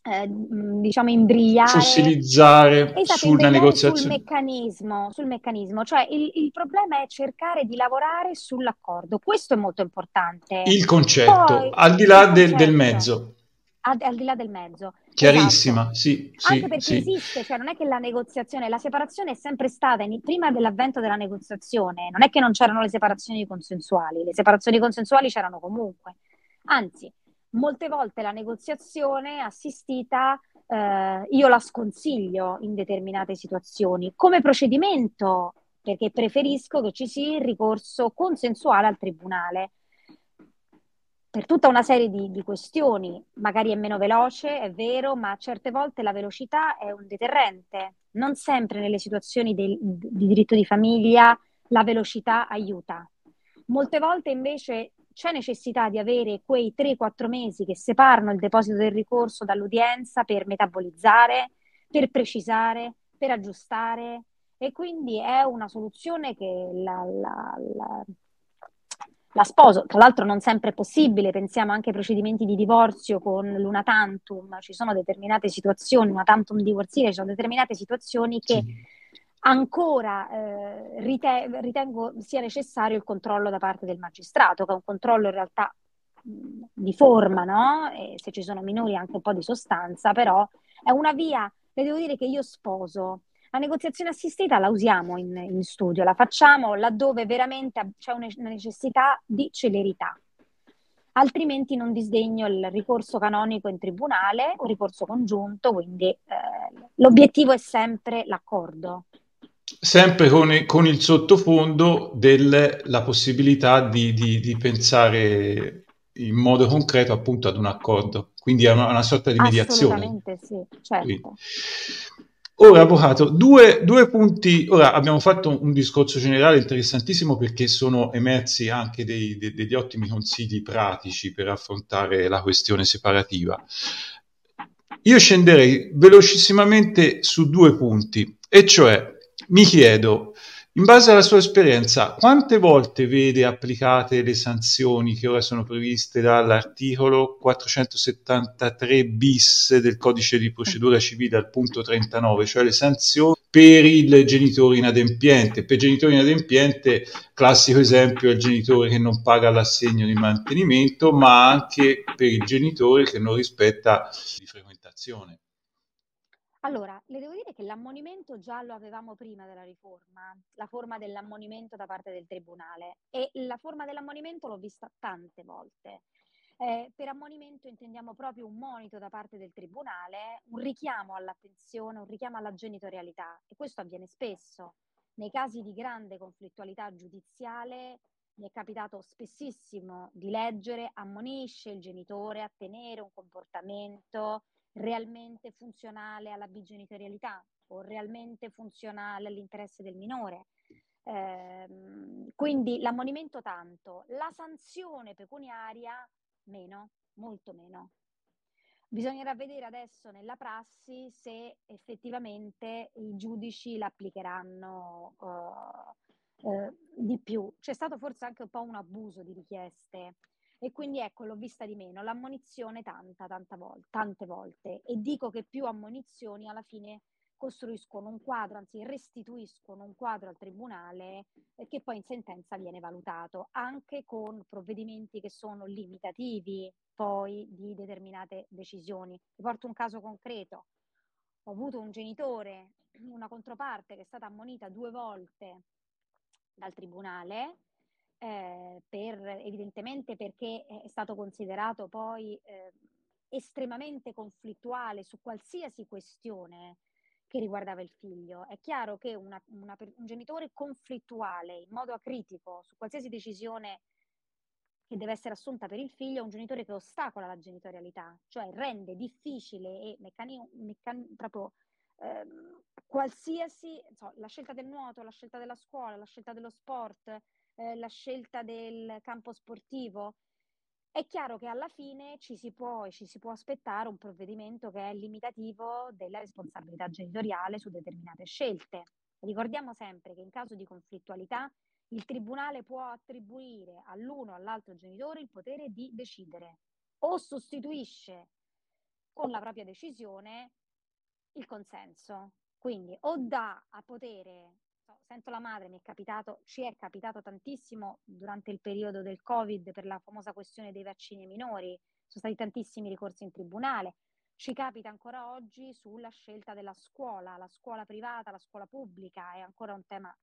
eh, diciamo imbrigliare fossilizzare esatto, sulla negoziazione sul meccanismo, sul meccanismo. cioè il, il, problema è cercare di lavorare sull'accordo. Questo è molto importante. Il concetto Poi, al di là del, del mezzo al, al, di là del mezzo. Chiarissima, esatto. sì, sì. Anche perché sì. esiste, cioè non è che la negoziazione, la separazione è sempre stata, in, prima dell'avvento della negoziazione, non è che non c'erano le separazioni consensuali, le separazioni consensuali c'erano comunque. Anzi, molte volte la negoziazione assistita eh, io la sconsiglio in determinate situazioni come procedimento perché preferisco che ci sia il ricorso consensuale al tribunale per tutta una serie di, di, questioni, magari è meno veloce, è vero, ma certe volte la velocità è un deterrente. Non sempre nelle situazioni del, di diritto di famiglia la velocità aiuta. Molte volte invece c'è necessità di avere quei 3-4 mesi che separano il deposito del ricorso dall'udienza per metabolizzare, per precisare, per aggiustare e quindi è una soluzione che la, la, la la sposo, tra l'altro non sempre è possibile, pensiamo anche ai procedimenti di divorzio con l'una tantum, ci sono determinate situazioni, una tantum divorzile, ci sono determinate situazioni che ancora eh, rite- ritengo sia necessario il controllo da parte del magistrato, che è un controllo in realtà mh, di forma, no? E se ci sono minori anche un po' di sostanza, però è una via, le devo dire che io sposo la negoziazione assistita la usiamo in, in studio, la facciamo laddove veramente c'è una necessità di celerità. Altrimenti non disdegno il ricorso canonico in tribunale o ricorso congiunto, quindi eh, l'obiettivo è sempre l'accordo. Sempre con, con il sottofondo della possibilità di, di, di pensare in modo concreto appunto ad un accordo, quindi a una, una sorta di mediazione. Assolutamente sì, certo. Quindi. Ora, avvocato, due, due, punti. Ora abbiamo fatto un discorso generale interessantissimo perché sono emersi anche dei, dei, degli ottimi consigli pratici per affrontare la questione separativa. Io scenderei velocissimamente su due punti, e cioè mi chiedo, In base alla sua esperienza, quante volte vede applicate le sanzioni che ora sono previste dall'articolo 473 bis del codice di procedura civile al punto 39, cioè le sanzioni per il genitore inadempiente? Per genitore inadempiente, classico esempio è il genitore che non paga l'assegno di mantenimento, ma anche per il genitore che non rispetta di frequentazione. Allora, le devo dire che l'ammonimento già lo avevamo prima della riforma, la forma dell'ammonimento da parte del tribunale e la forma dell'ammonimento l'ho vista tante volte. Eh, per ammonimento intendiamo proprio un monito da parte del tribunale, un richiamo all'attenzione, un richiamo alla genitorialità e questo avviene spesso. Nei casi di grande conflittualità giudiziale mi è capitato spessissimo di leggere ammonisce il genitore a tenere un comportamento realmente funzionale alla bigenitorialità o realmente funzionale all'interesse del minore. Eh, quindi l'ammonimento tanto, la sanzione pecuniaria meno, molto meno. Bisognerà vedere adesso nella prassi se effettivamente i giudici l'applicheranno uh, uh, di più. C'è stato forse anche un po' un abuso di richieste e quindi ecco, l'ho vista di meno. L'ammonizione tanta, tanta vol- tante volte. E dico che più ammonizioni alla fine costruiscono un quadro, anzi restituiscono un quadro al tribunale che poi in sentenza viene valutato, anche con provvedimenti che sono limitativi poi di determinate decisioni. Vi porto un caso concreto. Ho avuto un genitore, una controparte che è stata ammonita due volte dal tribunale eh, per, evidentemente perché è stato considerato poi eh, estremamente conflittuale su qualsiasi questione che riguardava il figlio. È chiaro che una, una, un genitore conflittuale in modo acritico su qualsiasi decisione che deve essere assunta per il figlio è un genitore che ostacola la genitorialità, cioè rende difficile e meccani- meccan- proprio ehm, qualsiasi, so, la scelta del nuoto, la scelta della scuola, la scelta dello sport, eh, la scelta del campo sportivo. È chiaro che alla fine ci si, può, ci si può aspettare un provvedimento che è limitativo della responsabilità genitoriale su determinate scelte. Ricordiamo sempre che in caso di conflittualità il tribunale può attribuire all'uno o all'altro genitore il potere di decidere o sostituisce con la propria decisione il consenso. Quindi o dà a potere sento la madre, mi è capitato, ci è capitato tantissimo durante il periodo del Covid per la famosa questione dei vaccini ai minori, sono stati tantissimi ricorsi in tribunale. Ci capita ancora oggi sulla scelta della scuola, la scuola privata, la scuola pubblica, è ancora un tema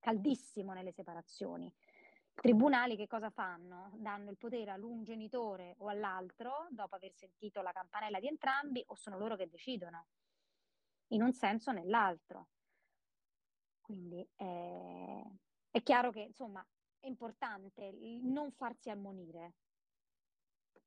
caldissimo nelle separazioni. I tribunali che cosa fanno? Danno il potere all'un genitore o all'altro dopo aver sentito la campanella di entrambi o sono loro che decidono, in un senso o nell'altro. Quindi eh, è chiaro che insomma è importante non farsi ammonire.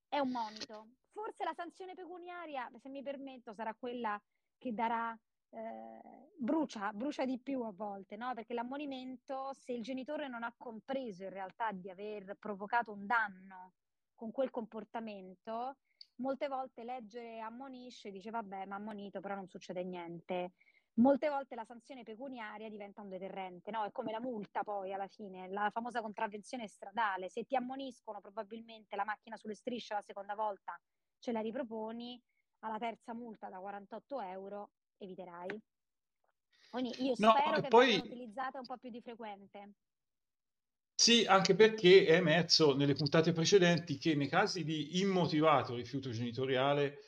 È un monito. Forse la sanzione pecuniaria, se mi permetto, sarà quella che darà eh, brucia, brucia di più a volte, no? Perché l'ammonimento, se il genitore non ha compreso in realtà di aver provocato un danno con quel comportamento, molte volte leggere ammonisce dice vabbè, ma ammonito, però non succede niente molte volte la sanzione pecuniaria diventa un deterrente, no? È come la multa poi alla fine, la famosa contravvenzione stradale. Se ti ammoniscono probabilmente la macchina sulle strisce la seconda volta ce la riproponi, alla terza multa da 48 euro eviterai. Quindi io no, spero che poi... vengano utilizzate un po' più di frequente. Sì, anche perché è emerso nelle puntate precedenti che nei casi di immotivato rifiuto genitoriale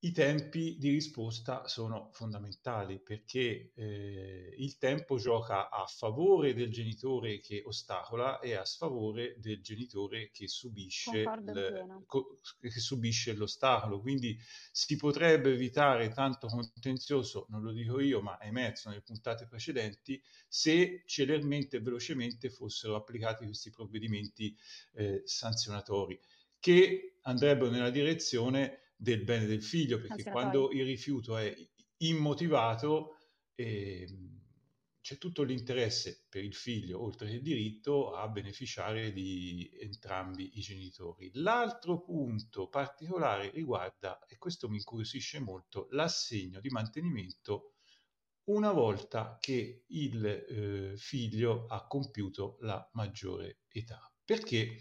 i tempi di risposta sono fondamentali perché eh, il tempo gioca a favore del genitore che ostacola e a sfavore del genitore che subisce, l- co- che subisce l'ostacolo. Quindi si potrebbe evitare tanto contenzioso, non lo dico io, ma è emerso nelle puntate precedenti, se celermente e velocemente fossero applicati questi provvedimenti eh, sanzionatori che andrebbero nella direzione del bene del figlio, perché quando il rifiuto è immotivato eh, c'è tutto l'interesse per il figlio, oltre che il diritto, a beneficiare di entrambi i genitori. L'altro punto particolare riguarda, e questo mi incuriosisce molto, l'assegno di mantenimento una volta che il eh, figlio ha compiuto la maggiore età. Perché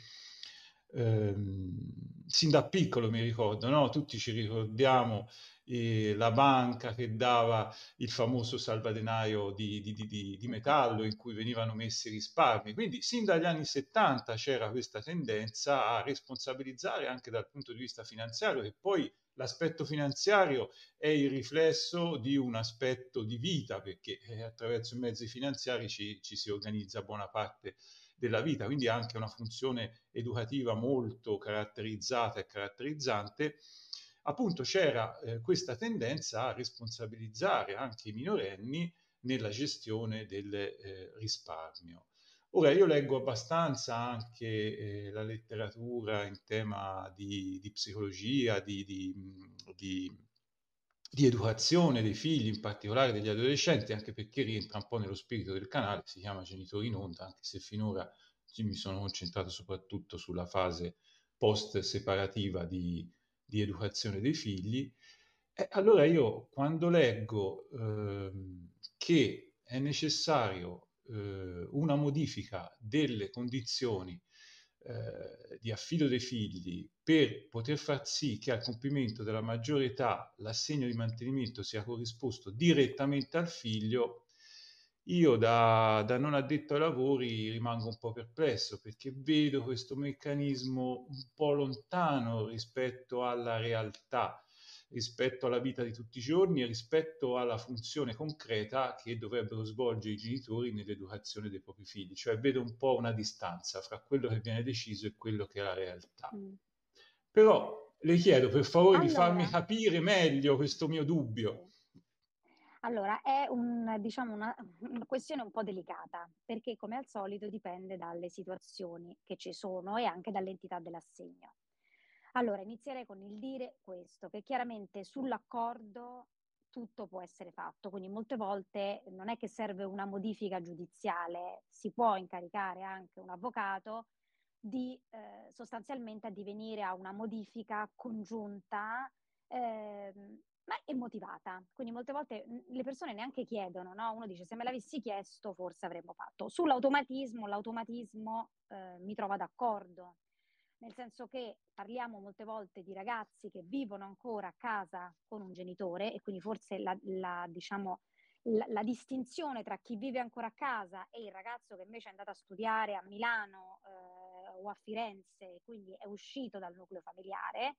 ehm, sin da piccolo mi ricordo, no? tutti ci ricordiamo eh, la banca che dava il famoso salvadenaio di, di, di, di, metallo in cui venivano messi risparmi. Quindi sin dagli anni 70 c'era questa tendenza a responsabilizzare anche dal punto di vista finanziario e poi l'aspetto finanziario è il riflesso di un aspetto di vita, perché eh, attraverso i mezzi finanziari ci, ci, si organizza buona parte della vita, quindi anche una funzione educativa molto caratterizzata e caratterizzante. Appunto c'era eh, questa tendenza a responsabilizzare anche i minorenni nella gestione del eh, risparmio. Ora, io leggo abbastanza anche eh, la letteratura in tema di, di psicologia, di, di, di, educazione dei figli, in particolare degli adolescenti, anche perché rientra un po' nello spirito del canale, si chiama Genitori in Onda, anche se finora mi sono concentrato soprattutto sulla fase post-separativa di, educazione dei figli. E allora io quando leggo eh, che è necessario eh, una modifica delle condizioni eh, di affido dei figli per poter far sì che al compimento della maggiore età l'assegno di mantenimento sia corrisposto direttamente al figlio, io da, da, non addetto ai lavori rimango un po' perplesso perché vedo questo meccanismo un po' lontano rispetto alla realtà rispetto alla vita di tutti i giorni e rispetto alla funzione concreta che dovrebbero svolgere i genitori nell'educazione dei propri figli. Cioè vedo un po' una distanza fra quello che viene deciso e quello che è la realtà. Mm. Però le chiedo per favore allora, di farmi capire meglio questo mio dubbio. Allora, è un, diciamo una, una, questione un po' delicata, perché come al solito dipende dalle situazioni che ci sono e anche dall'entità dell'assegno. Allora, inizierei con il dire questo, che chiaramente sull'accordo tutto può essere fatto, quindi molte volte non è che serve una modifica giudiziale, si può incaricare anche un avvocato di eh, sostanzialmente addivenire a una modifica congiunta eh, ma è motivata. Quindi molte volte le persone neanche chiedono, no? Uno dice se me l'avessi chiesto forse avremmo fatto. Sull'automatismo, l'automatismo eh, mi trova d'accordo, nel senso che parliamo molte volte di ragazzi che vivono ancora a casa con un genitore e quindi forse la, la, diciamo, la, la distinzione tra chi vive ancora a casa e il ragazzo che invece è andato a studiare a Milano eh, o a Firenze quindi è uscito dal nucleo familiare,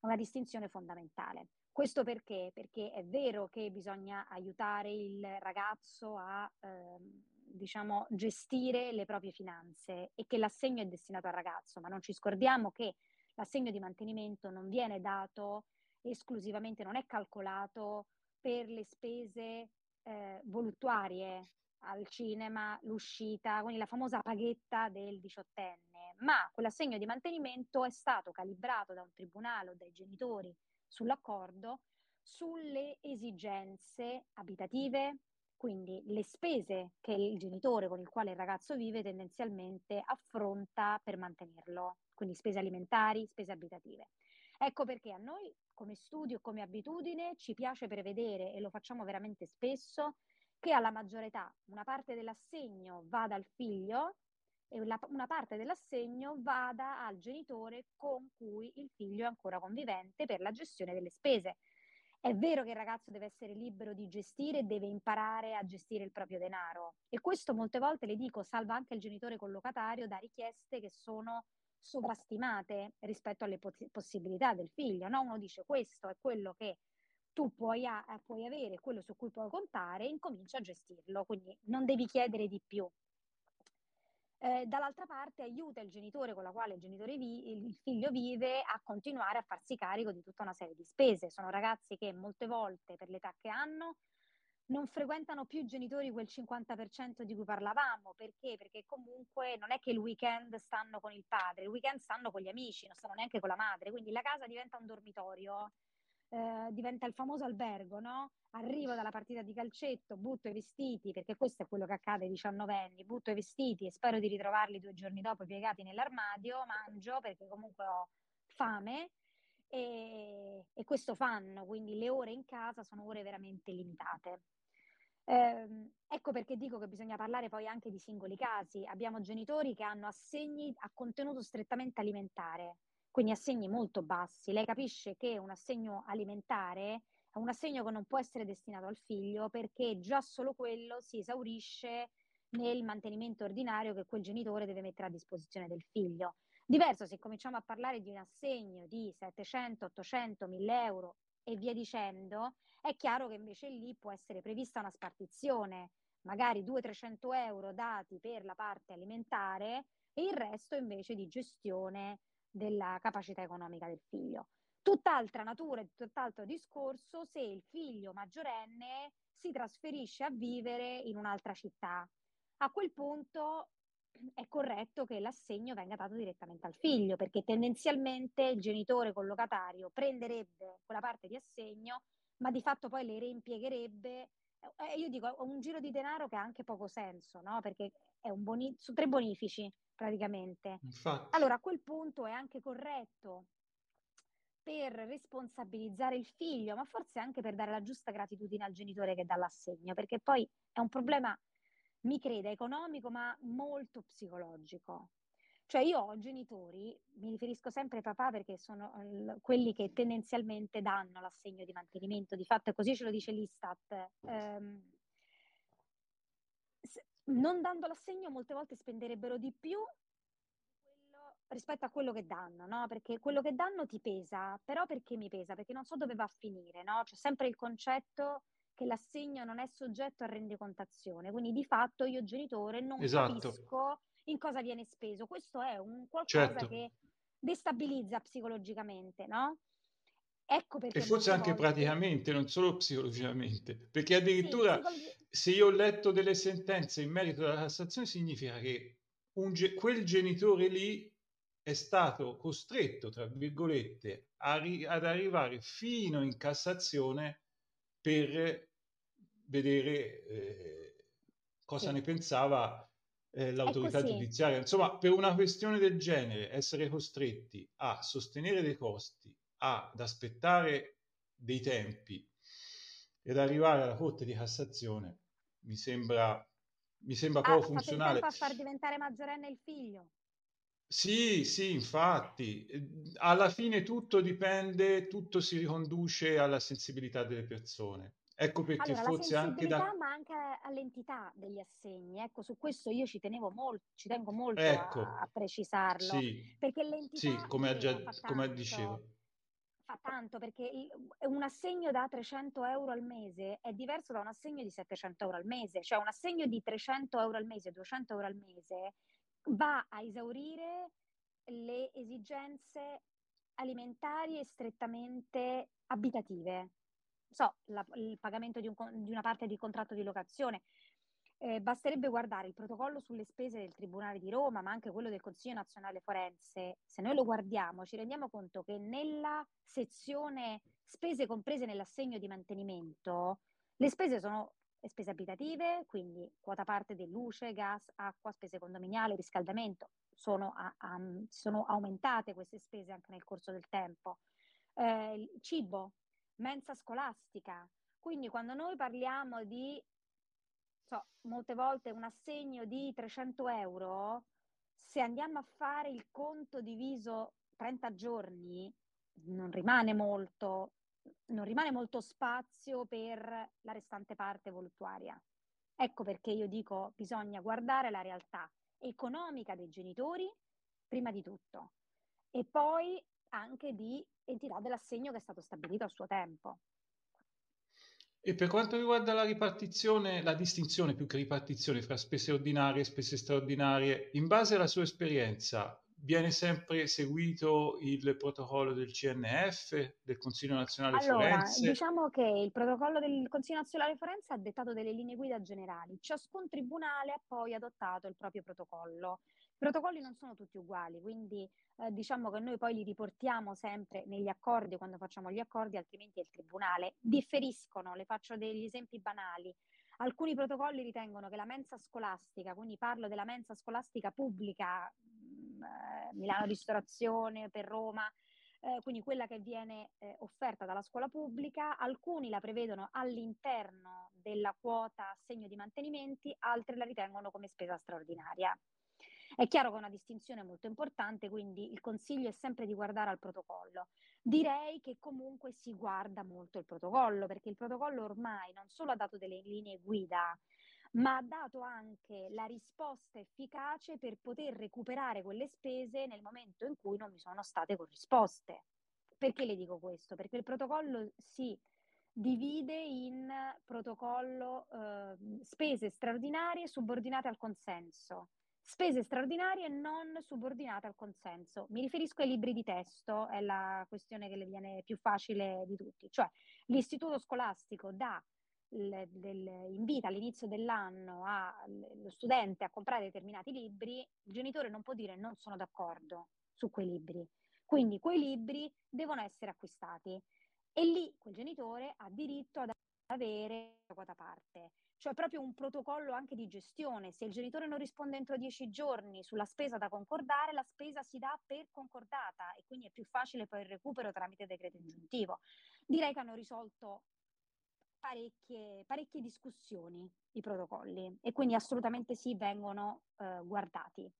è una distinzione fondamentale. Questo perché? Perché è vero che bisogna aiutare il ragazzo a ehm, diciamo, gestire le proprie finanze e che l'assegno è destinato al ragazzo, ma non ci scordiamo che l'assegno di mantenimento non viene dato esclusivamente, non è calcolato per le spese eh, voluttuarie al cinema, l'uscita, quindi la famosa paghetta del diciottenne, ma quell'assegno di mantenimento è stato calibrato da un tribunale o dai genitori sull'accordo sulle esigenze abitative, quindi le spese che il genitore con il quale il ragazzo vive tendenzialmente affronta per mantenerlo, quindi spese alimentari, spese abitative. Ecco perché a noi come studio, come abitudine, ci piace prevedere, e lo facciamo veramente spesso, che alla maggiore età una parte dell'assegno vada al figlio e una parte dell'assegno vada al genitore con cui il figlio è ancora convivente per la gestione delle spese. È vero che il ragazzo deve essere libero di gestire e deve imparare a gestire il proprio denaro e questo molte volte, le dico, salva anche il genitore collocatario da richieste che sono sovrastimate rispetto alle poss- possibilità del figlio. No? Uno dice questo è quello che tu puoi, a- puoi avere, quello su cui puoi contare, e incomincia a gestirlo, quindi non devi chiedere di più. Eh, dall'altra parte aiuta il genitore con la quale il, vi- il, figlio vive a continuare a farsi carico di tutta una serie di spese. Sono ragazzi che molte volte per l'età che hanno non frequentano più i genitori quel 50% di cui parlavamo. Perché? Perché comunque non è che il weekend stanno con il padre, il weekend stanno con gli amici, non stanno neanche con la madre. Quindi la casa diventa un dormitorio eh, diventa il famoso albergo, no? Arrivo dalla partita di calcetto, butto i vestiti, perché questo è quello che accade ai 19 anni, butto i vestiti e spero di ritrovarli due giorni dopo piegati nell'armadio, mangio perché comunque ho fame e, e questo fanno, quindi le ore in casa sono ore veramente limitate. Eh, ecco perché dico che bisogna parlare poi anche di singoli casi. Abbiamo genitori che hanno assegni a contenuto strettamente alimentare, quindi assegni molto bassi. Lei capisce che un assegno alimentare è un assegno che non può essere destinato al figlio perché già solo quello si esaurisce nel mantenimento ordinario che quel genitore deve mettere a disposizione del figlio. Diverso se cominciamo a parlare di un assegno di 700, 800, 1000 euro e via dicendo, è chiaro che invece lì può essere prevista una spartizione, magari 200-300 euro dati per la parte alimentare e il resto invece di gestione della capacità economica del figlio. Tutt'altra natura e tutt'altro discorso se il figlio maggiorenne si trasferisce a vivere in un'altra città. A quel punto è corretto che l'assegno venga dato direttamente al figlio, perché tendenzialmente il genitore collocatario prenderebbe quella parte di assegno, ma di fatto poi le reimpiegherebbe. Eh, io dico, un giro di denaro che ha anche poco senso, no? Perché è un boni- su tre bonifici praticamente. Infatti. Allora a quel punto è anche corretto per responsabilizzare il figlio, ma forse anche per dare la giusta gratitudine al genitore che dà l'assegno, perché poi è un problema mi creda, economico, ma molto psicologico. Cioè io ho genitori, mi riferisco sempre ai papà perché sono l- quelli che tendenzialmente danno l'assegno di mantenimento, di fatto è così ce lo dice l'Istat. Se, non dando l'assegno molte volte spenderebbero di più rispetto a quello che danno, no? Perché quello che danno ti pesa, però perché mi pesa? Perché non so dove va a finire, no? C'è sempre il concetto che l'assegno non è soggetto a rendicontazione, quindi di fatto io genitore non esatto. capisco in cosa viene speso. Questo è un qualcosa certo. che destabilizza psicologicamente, no? Ecco perché. E forse anche volte... praticamente, non solo psicologicamente, perché addirittura sì, se io ho letto delle sentenze in merito alla Cassazione, significa che ge- quel genitore lì è stato costretto, tra virgolette, ri- ad arrivare fino in Cassazione per vedere eh, cosa sì. ne pensava eh, l'autorità giudiziaria. Insomma, per una questione del genere, essere costretti a sostenere dei costi, ad aspettare dei tempi ed arrivare alla Corte di Cassazione mi sembra, mi sembra ah, poco funzionale. a far diventare maggiorenne il figlio. Sì, sì, infatti, alla fine tutto dipende, tutto si riconduce alla sensibilità delle persone. Ecco perché allora, forse anche da... ma anche all'entità degli assegni. Ecco, su questo io ci tenevo molto, ci tengo molto ecco, a, a, precisarlo. Sì, perché l'entità sì, come, già, come dicevo. Fa tanto perché un assegno da 300 euro al mese è diverso da un assegno di 700 euro al mese. Cioè un assegno di 300 euro al mese, 200 euro al mese va a esaurire le esigenze alimentari e strettamente abitative. So, la, il pagamento di, un, di, una parte di contratto di locazione. Eh, basterebbe guardare il protocollo sulle spese del Tribunale di Roma, ma anche quello del Consiglio nazionale forense. Se noi lo guardiamo, ci rendiamo conto che nella sezione spese comprese nell'assegno di mantenimento, le spese sono spese abitative, quindi quota parte di luce, gas, acqua, spese condominiali, riscaldamento, sono, a, a, sono aumentate queste spese anche nel corso del tempo. Eh, cibo, mensa scolastica, quindi quando noi parliamo di, so, molte volte un assegno di 300 euro, se andiamo a fare il conto diviso 30 giorni, non rimane molto, non rimane molto spazio per la restante parte voluttuaria. Ecco perché io dico bisogna guardare la realtà economica dei genitori prima di tutto e poi anche di entità dell'assegno che è stato stabilito a suo tempo. E per quanto riguarda la ripartizione, la distinzione più che ripartizione fra spese ordinarie e spese straordinarie, in base alla sua esperienza, viene sempre seguito il protocollo del CNF, del Consiglio Nazionale allora, Forense? Diciamo che il protocollo del Consiglio Nazionale Forense ha dettato delle linee guida generali. Ciascun tribunale ha poi adottato il proprio protocollo. I protocolli non sono tutti uguali, quindi eh, diciamo che noi poi li riportiamo sempre negli accordi quando facciamo gli accordi, altrimenti è il tribunale. Differiscono, le faccio degli esempi banali. Alcuni protocolli ritengono che la mensa scolastica, quindi parlo della mensa scolastica pubblica, mm, eh, Milano Ristorazione per Roma, eh, quindi quella che viene eh, offerta dalla scuola pubblica, alcuni la prevedono all'interno della quota assegno di mantenimenti, altre la ritengono come spesa straordinaria. È chiaro che è una distinzione molto importante, quindi il consiglio è sempre di guardare al protocollo. Direi che comunque si guarda molto il protocollo, perché il protocollo ormai non solo ha dato delle linee guida, ma ha dato anche la risposta efficace per poter recuperare quelle spese nel momento in cui non mi sono state corrisposte. Perché le dico questo? Perché il protocollo si divide in protocollo eh, spese straordinarie subordinate al consenso Spese straordinarie non subordinate al consenso. Mi riferisco ai libri di testo, è la questione che le viene più facile di tutti. Cioè, l'istituto scolastico dà l- del, invita all'inizio dell'anno a, lo studente a comprare determinati libri, il genitore non può dire non sono d'accordo su quei libri. Quindi quei libri devono essere acquistati e lì quel genitore ha diritto ad avere la quota parte cioè proprio un protocollo anche di gestione. Se il genitore non risponde entro dieci giorni sulla spesa da concordare, la spesa si dà per concordata e quindi è più facile poi il recupero tramite decreto ingiuntivo. Direi che hanno risolto parecchie, parecchie discussioni i protocolli e quindi assolutamente sì, vengono eh, guardati.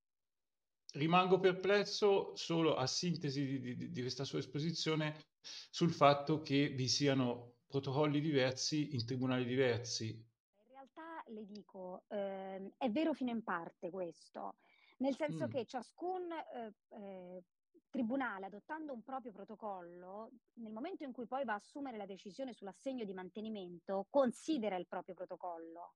Rimango perplesso solo a sintesi di, di, di questa sua esposizione sul fatto che vi siano protocolli diversi in tribunali diversi le dico, eh, è vero fino in parte questo, nel senso mm. che ciascun eh, eh, tribunale, adottando un proprio protocollo, nel momento in cui poi va a assumere la decisione sull'assegno di mantenimento, considera il proprio protocollo.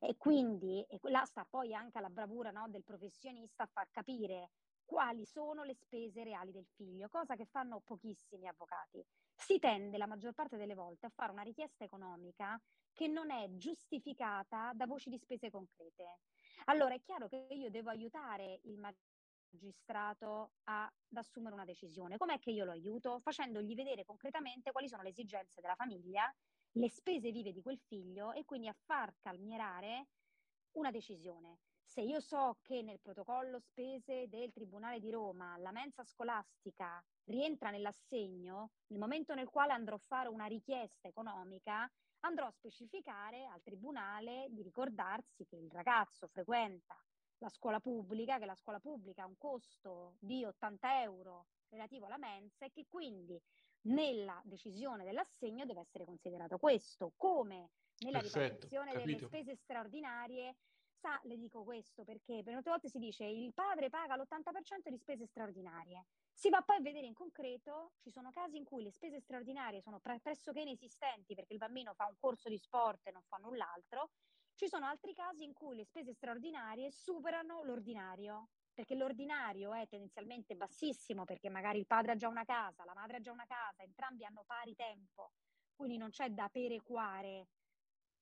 E quindi e là sta poi anche la bravura no, del professionista a far capire quali sono le spese reali del figlio, cosa che fanno pochissimi avvocati. Si tende la maggior parte delle volte a fare una richiesta economica che non è giustificata da voci di spese concrete. Allora è chiaro che io devo aiutare il magistrato a, ad assumere una decisione. Com'è che io lo aiuto? Facendogli vedere concretamente quali sono le esigenze della famiglia, le spese vive di quel figlio e quindi a far calmierare una decisione. Se io so che nel protocollo spese del Tribunale di Roma la mensa scolastica rientra nell'assegno, nel momento nel quale andrò a fare una richiesta economica, andrò a specificare al tribunale di ricordarsi che il ragazzo frequenta la scuola pubblica, che la scuola pubblica ha un costo di 80 euro relativo alla mensa e che quindi nella decisione dell'assegno deve essere considerato questo, come nella Perfetto, delle spese straordinarie. Sa, le dico questo perché per molte volte si dice il padre paga l'80% di spese straordinarie. Si va poi a vedere in concreto, ci sono casi in cui le spese straordinarie sono pre- pressoché inesistenti perché il bambino fa un corso di sport e non fa null'altro, ci sono altri casi in cui le spese straordinarie superano l'ordinario, perché l'ordinario è tendenzialmente bassissimo perché magari il padre ha già una casa, la madre ha già una casa, entrambi hanno pari tempo, quindi non c'è da perequare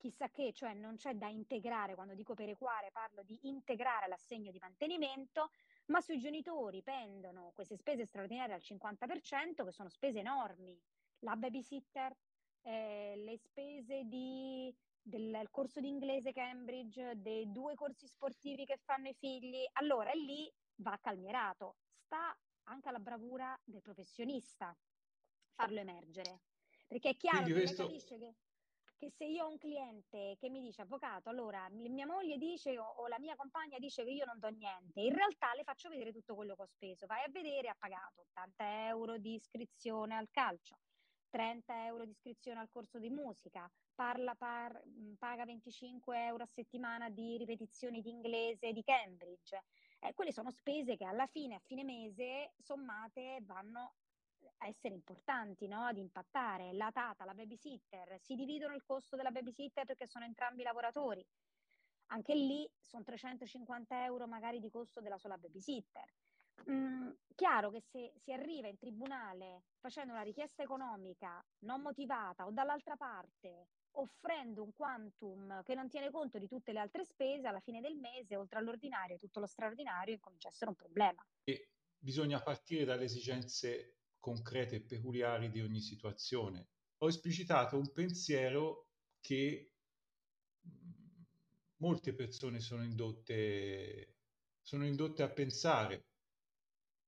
chissà che, cioè non c'è da integrare, quando dico perequare parlo di integrare l'assegno di mantenimento, ma sui genitori pendono queste spese straordinarie al 50%, che sono spese enormi. La babysitter, eh, le spese di, del corso di inglese Cambridge, dei due corsi sportivi che fanno i figli, allora lì va calmierato. Sta anche alla bravura del professionista farlo emergere. Perché è chiaro Quindi che questo... capisce che che se io ho un cliente che mi dice avvocato, allora mia moglie dice o, o, la mia compagna dice che io non do niente, in realtà le faccio vedere tutto quello che ho speso. Vai a vedere, ha pagato 80 euro di iscrizione al calcio, 30 euro di iscrizione al corso di musica, parla, par, paga 25 euro a settimana di ripetizioni di inglese di Cambridge. Eh, quelle sono spese che alla fine, a fine mese, sommate, vanno essere importanti, no? ad impattare. La tata, la babysitter, si dividono il costo della babysitter perché sono entrambi lavoratori. Anche lì sono 350 euro magari di costo della sola babysitter. Mm, chiaro che se si arriva in tribunale facendo una richiesta economica non motivata o dall'altra parte offrendo un quantum che non tiene conto di tutte le altre spese, alla fine del mese, oltre all'ordinario tutto lo straordinario, incomincia a essere un problema. E bisogna partire dalle esigenze concrete e peculiari di ogni situazione. Ho esplicitato un pensiero che mm, molte persone sono indotte, sono indotte a pensare,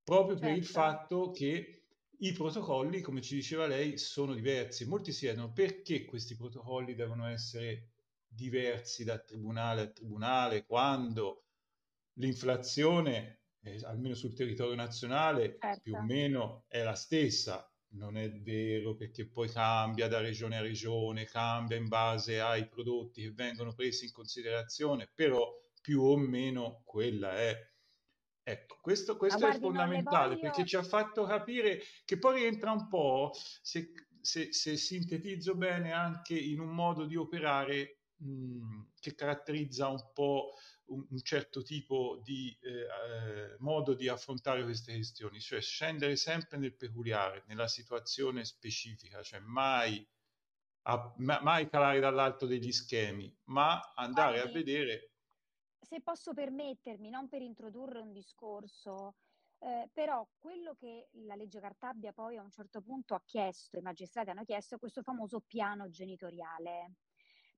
proprio certo. per il certo. fatto che i protocolli, come ci diceva lei, sono diversi. Molti si chiedono perché questi protocolli devono essere diversi da tribunale a tribunale, quando l'inflazione, eh, almeno sul territorio nazionale, certo. più o meno è la stessa. Non è vero perché poi cambia da regione a regione, cambia in base ai prodotti che vengono presi in considerazione, però più o meno quella è. Ecco, questo, questo guardi, è fondamentale voglio... perché ci ha fatto capire che poi rientra un po', se, se, se sintetizzo bene, anche in un modo di operare mh, che caratterizza un po' un, un certo tipo di eh, eh, modo di affrontare queste questioni, cioè scendere sempre nel peculiare, nella situazione specifica, cioè mai, a, mai calare dall'alto degli schemi, ma andare Guardi, a vedere se posso permettermi, non per introdurre un discorso, eh, però quello che la legge Cartabia poi a un certo punto ha chiesto, i magistrati hanno chiesto, è questo famoso piano genitoriale.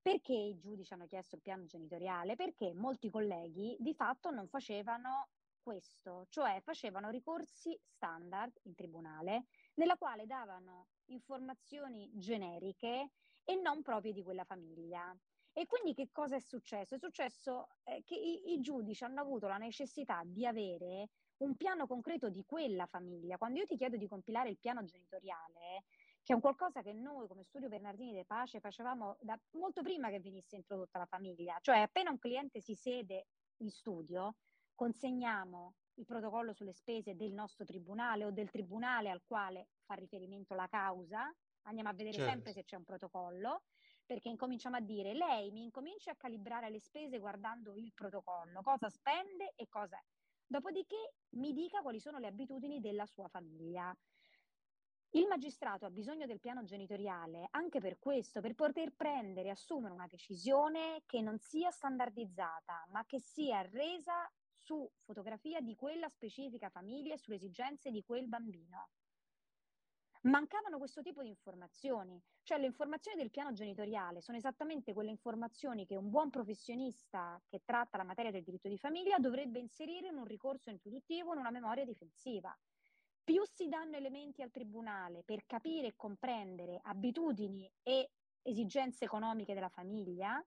Perché i giudici hanno chiesto il piano genitoriale? Perché molti colleghi di fatto non facevano questo, cioè facevano ricorsi standard in tribunale, nella quale davano informazioni generiche e non proprie di quella famiglia. E quindi che cosa è successo? È successo eh, che i, i giudici hanno avuto la necessità di avere un piano concreto di quella famiglia. Quando io ti chiedo di compilare il piano genitoriale, che è un qualcosa che noi come studio Bernardini De Pace facevamo da molto prima che venisse introdotta la famiglia, cioè appena un cliente si siede in studio, consegniamo il protocollo sulle spese del nostro tribunale o del tribunale al quale fa riferimento la causa, andiamo a vedere certo. sempre se c'è un protocollo perché incominciamo a dire lei mi incomincia a calibrare le spese guardando il protocollo, cosa spende e cosa è. Dopodiché mi dica quali sono le abitudini della sua famiglia. Il magistrato ha bisogno del piano genitoriale anche per questo, per poter prendere e assumere una decisione che non sia standardizzata, ma che sia resa su fotografia di quella specifica famiglia e sulle esigenze di quel bambino mancavano questo tipo di informazioni, cioè le informazioni del piano genitoriale sono esattamente quelle informazioni che un buon professionista che tratta la materia del diritto di famiglia dovrebbe inserire in un ricorso introduttivo, in una memoria difensiva. Più si danno elementi al tribunale per capire e comprendere abitudini e esigenze economiche della famiglia,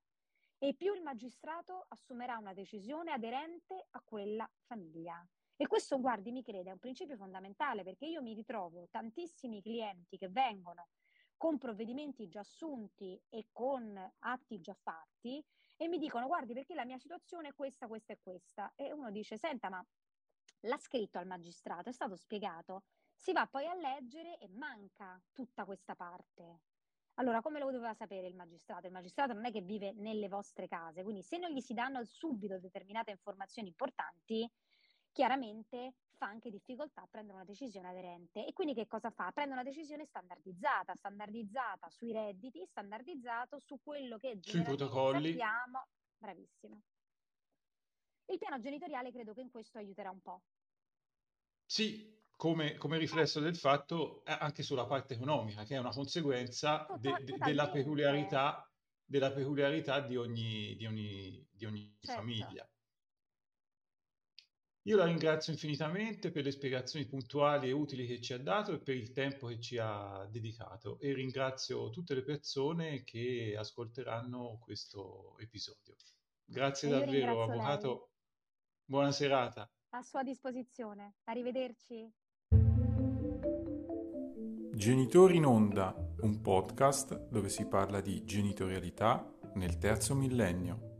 e più il magistrato assumerà una decisione aderente a quella famiglia. E questo, guardi, mi crede, è un principio fondamentale perché io mi ritrovo tantissimi clienti che vengono con provvedimenti già assunti e con atti già fatti e mi dicono guardi perché la mia situazione è questa, questa e questa. E uno dice senta ma l'ha scritto al magistrato, è stato spiegato, si va poi a leggere e manca tutta questa parte. Allora, come lo doveva sapere il magistrato? Il magistrato non è che vive nelle vostre case, quindi se non gli si danno subito determinate informazioni importanti, chiaramente fa anche difficoltà a prendere una decisione aderente. E quindi che cosa fa? Prende una decisione standardizzata, standardizzata sui redditi, standardizzato su quello che sui protocolli. Sappiamo. Bravissimo. Il piano genitoriale credo che in questo aiuterà un po'. Sì, come, come riflesso del fatto anche sulla parte economica, che è una conseguenza de, de, della peculiarità, della peculiarità di ogni, di ogni, di ogni certo. famiglia. Io la ringrazio infinitamente per le spiegazioni puntuali e utili che ci ha dato e per il tempo che ci ha dedicato e ringrazio tutte le persone che ascolteranno questo episodio. Grazie davvero, avvocato. Lei. Buona serata. A sua disposizione. Arrivederci. Genitori in onda, un podcast dove si parla di genitorialità nel terzo millennio.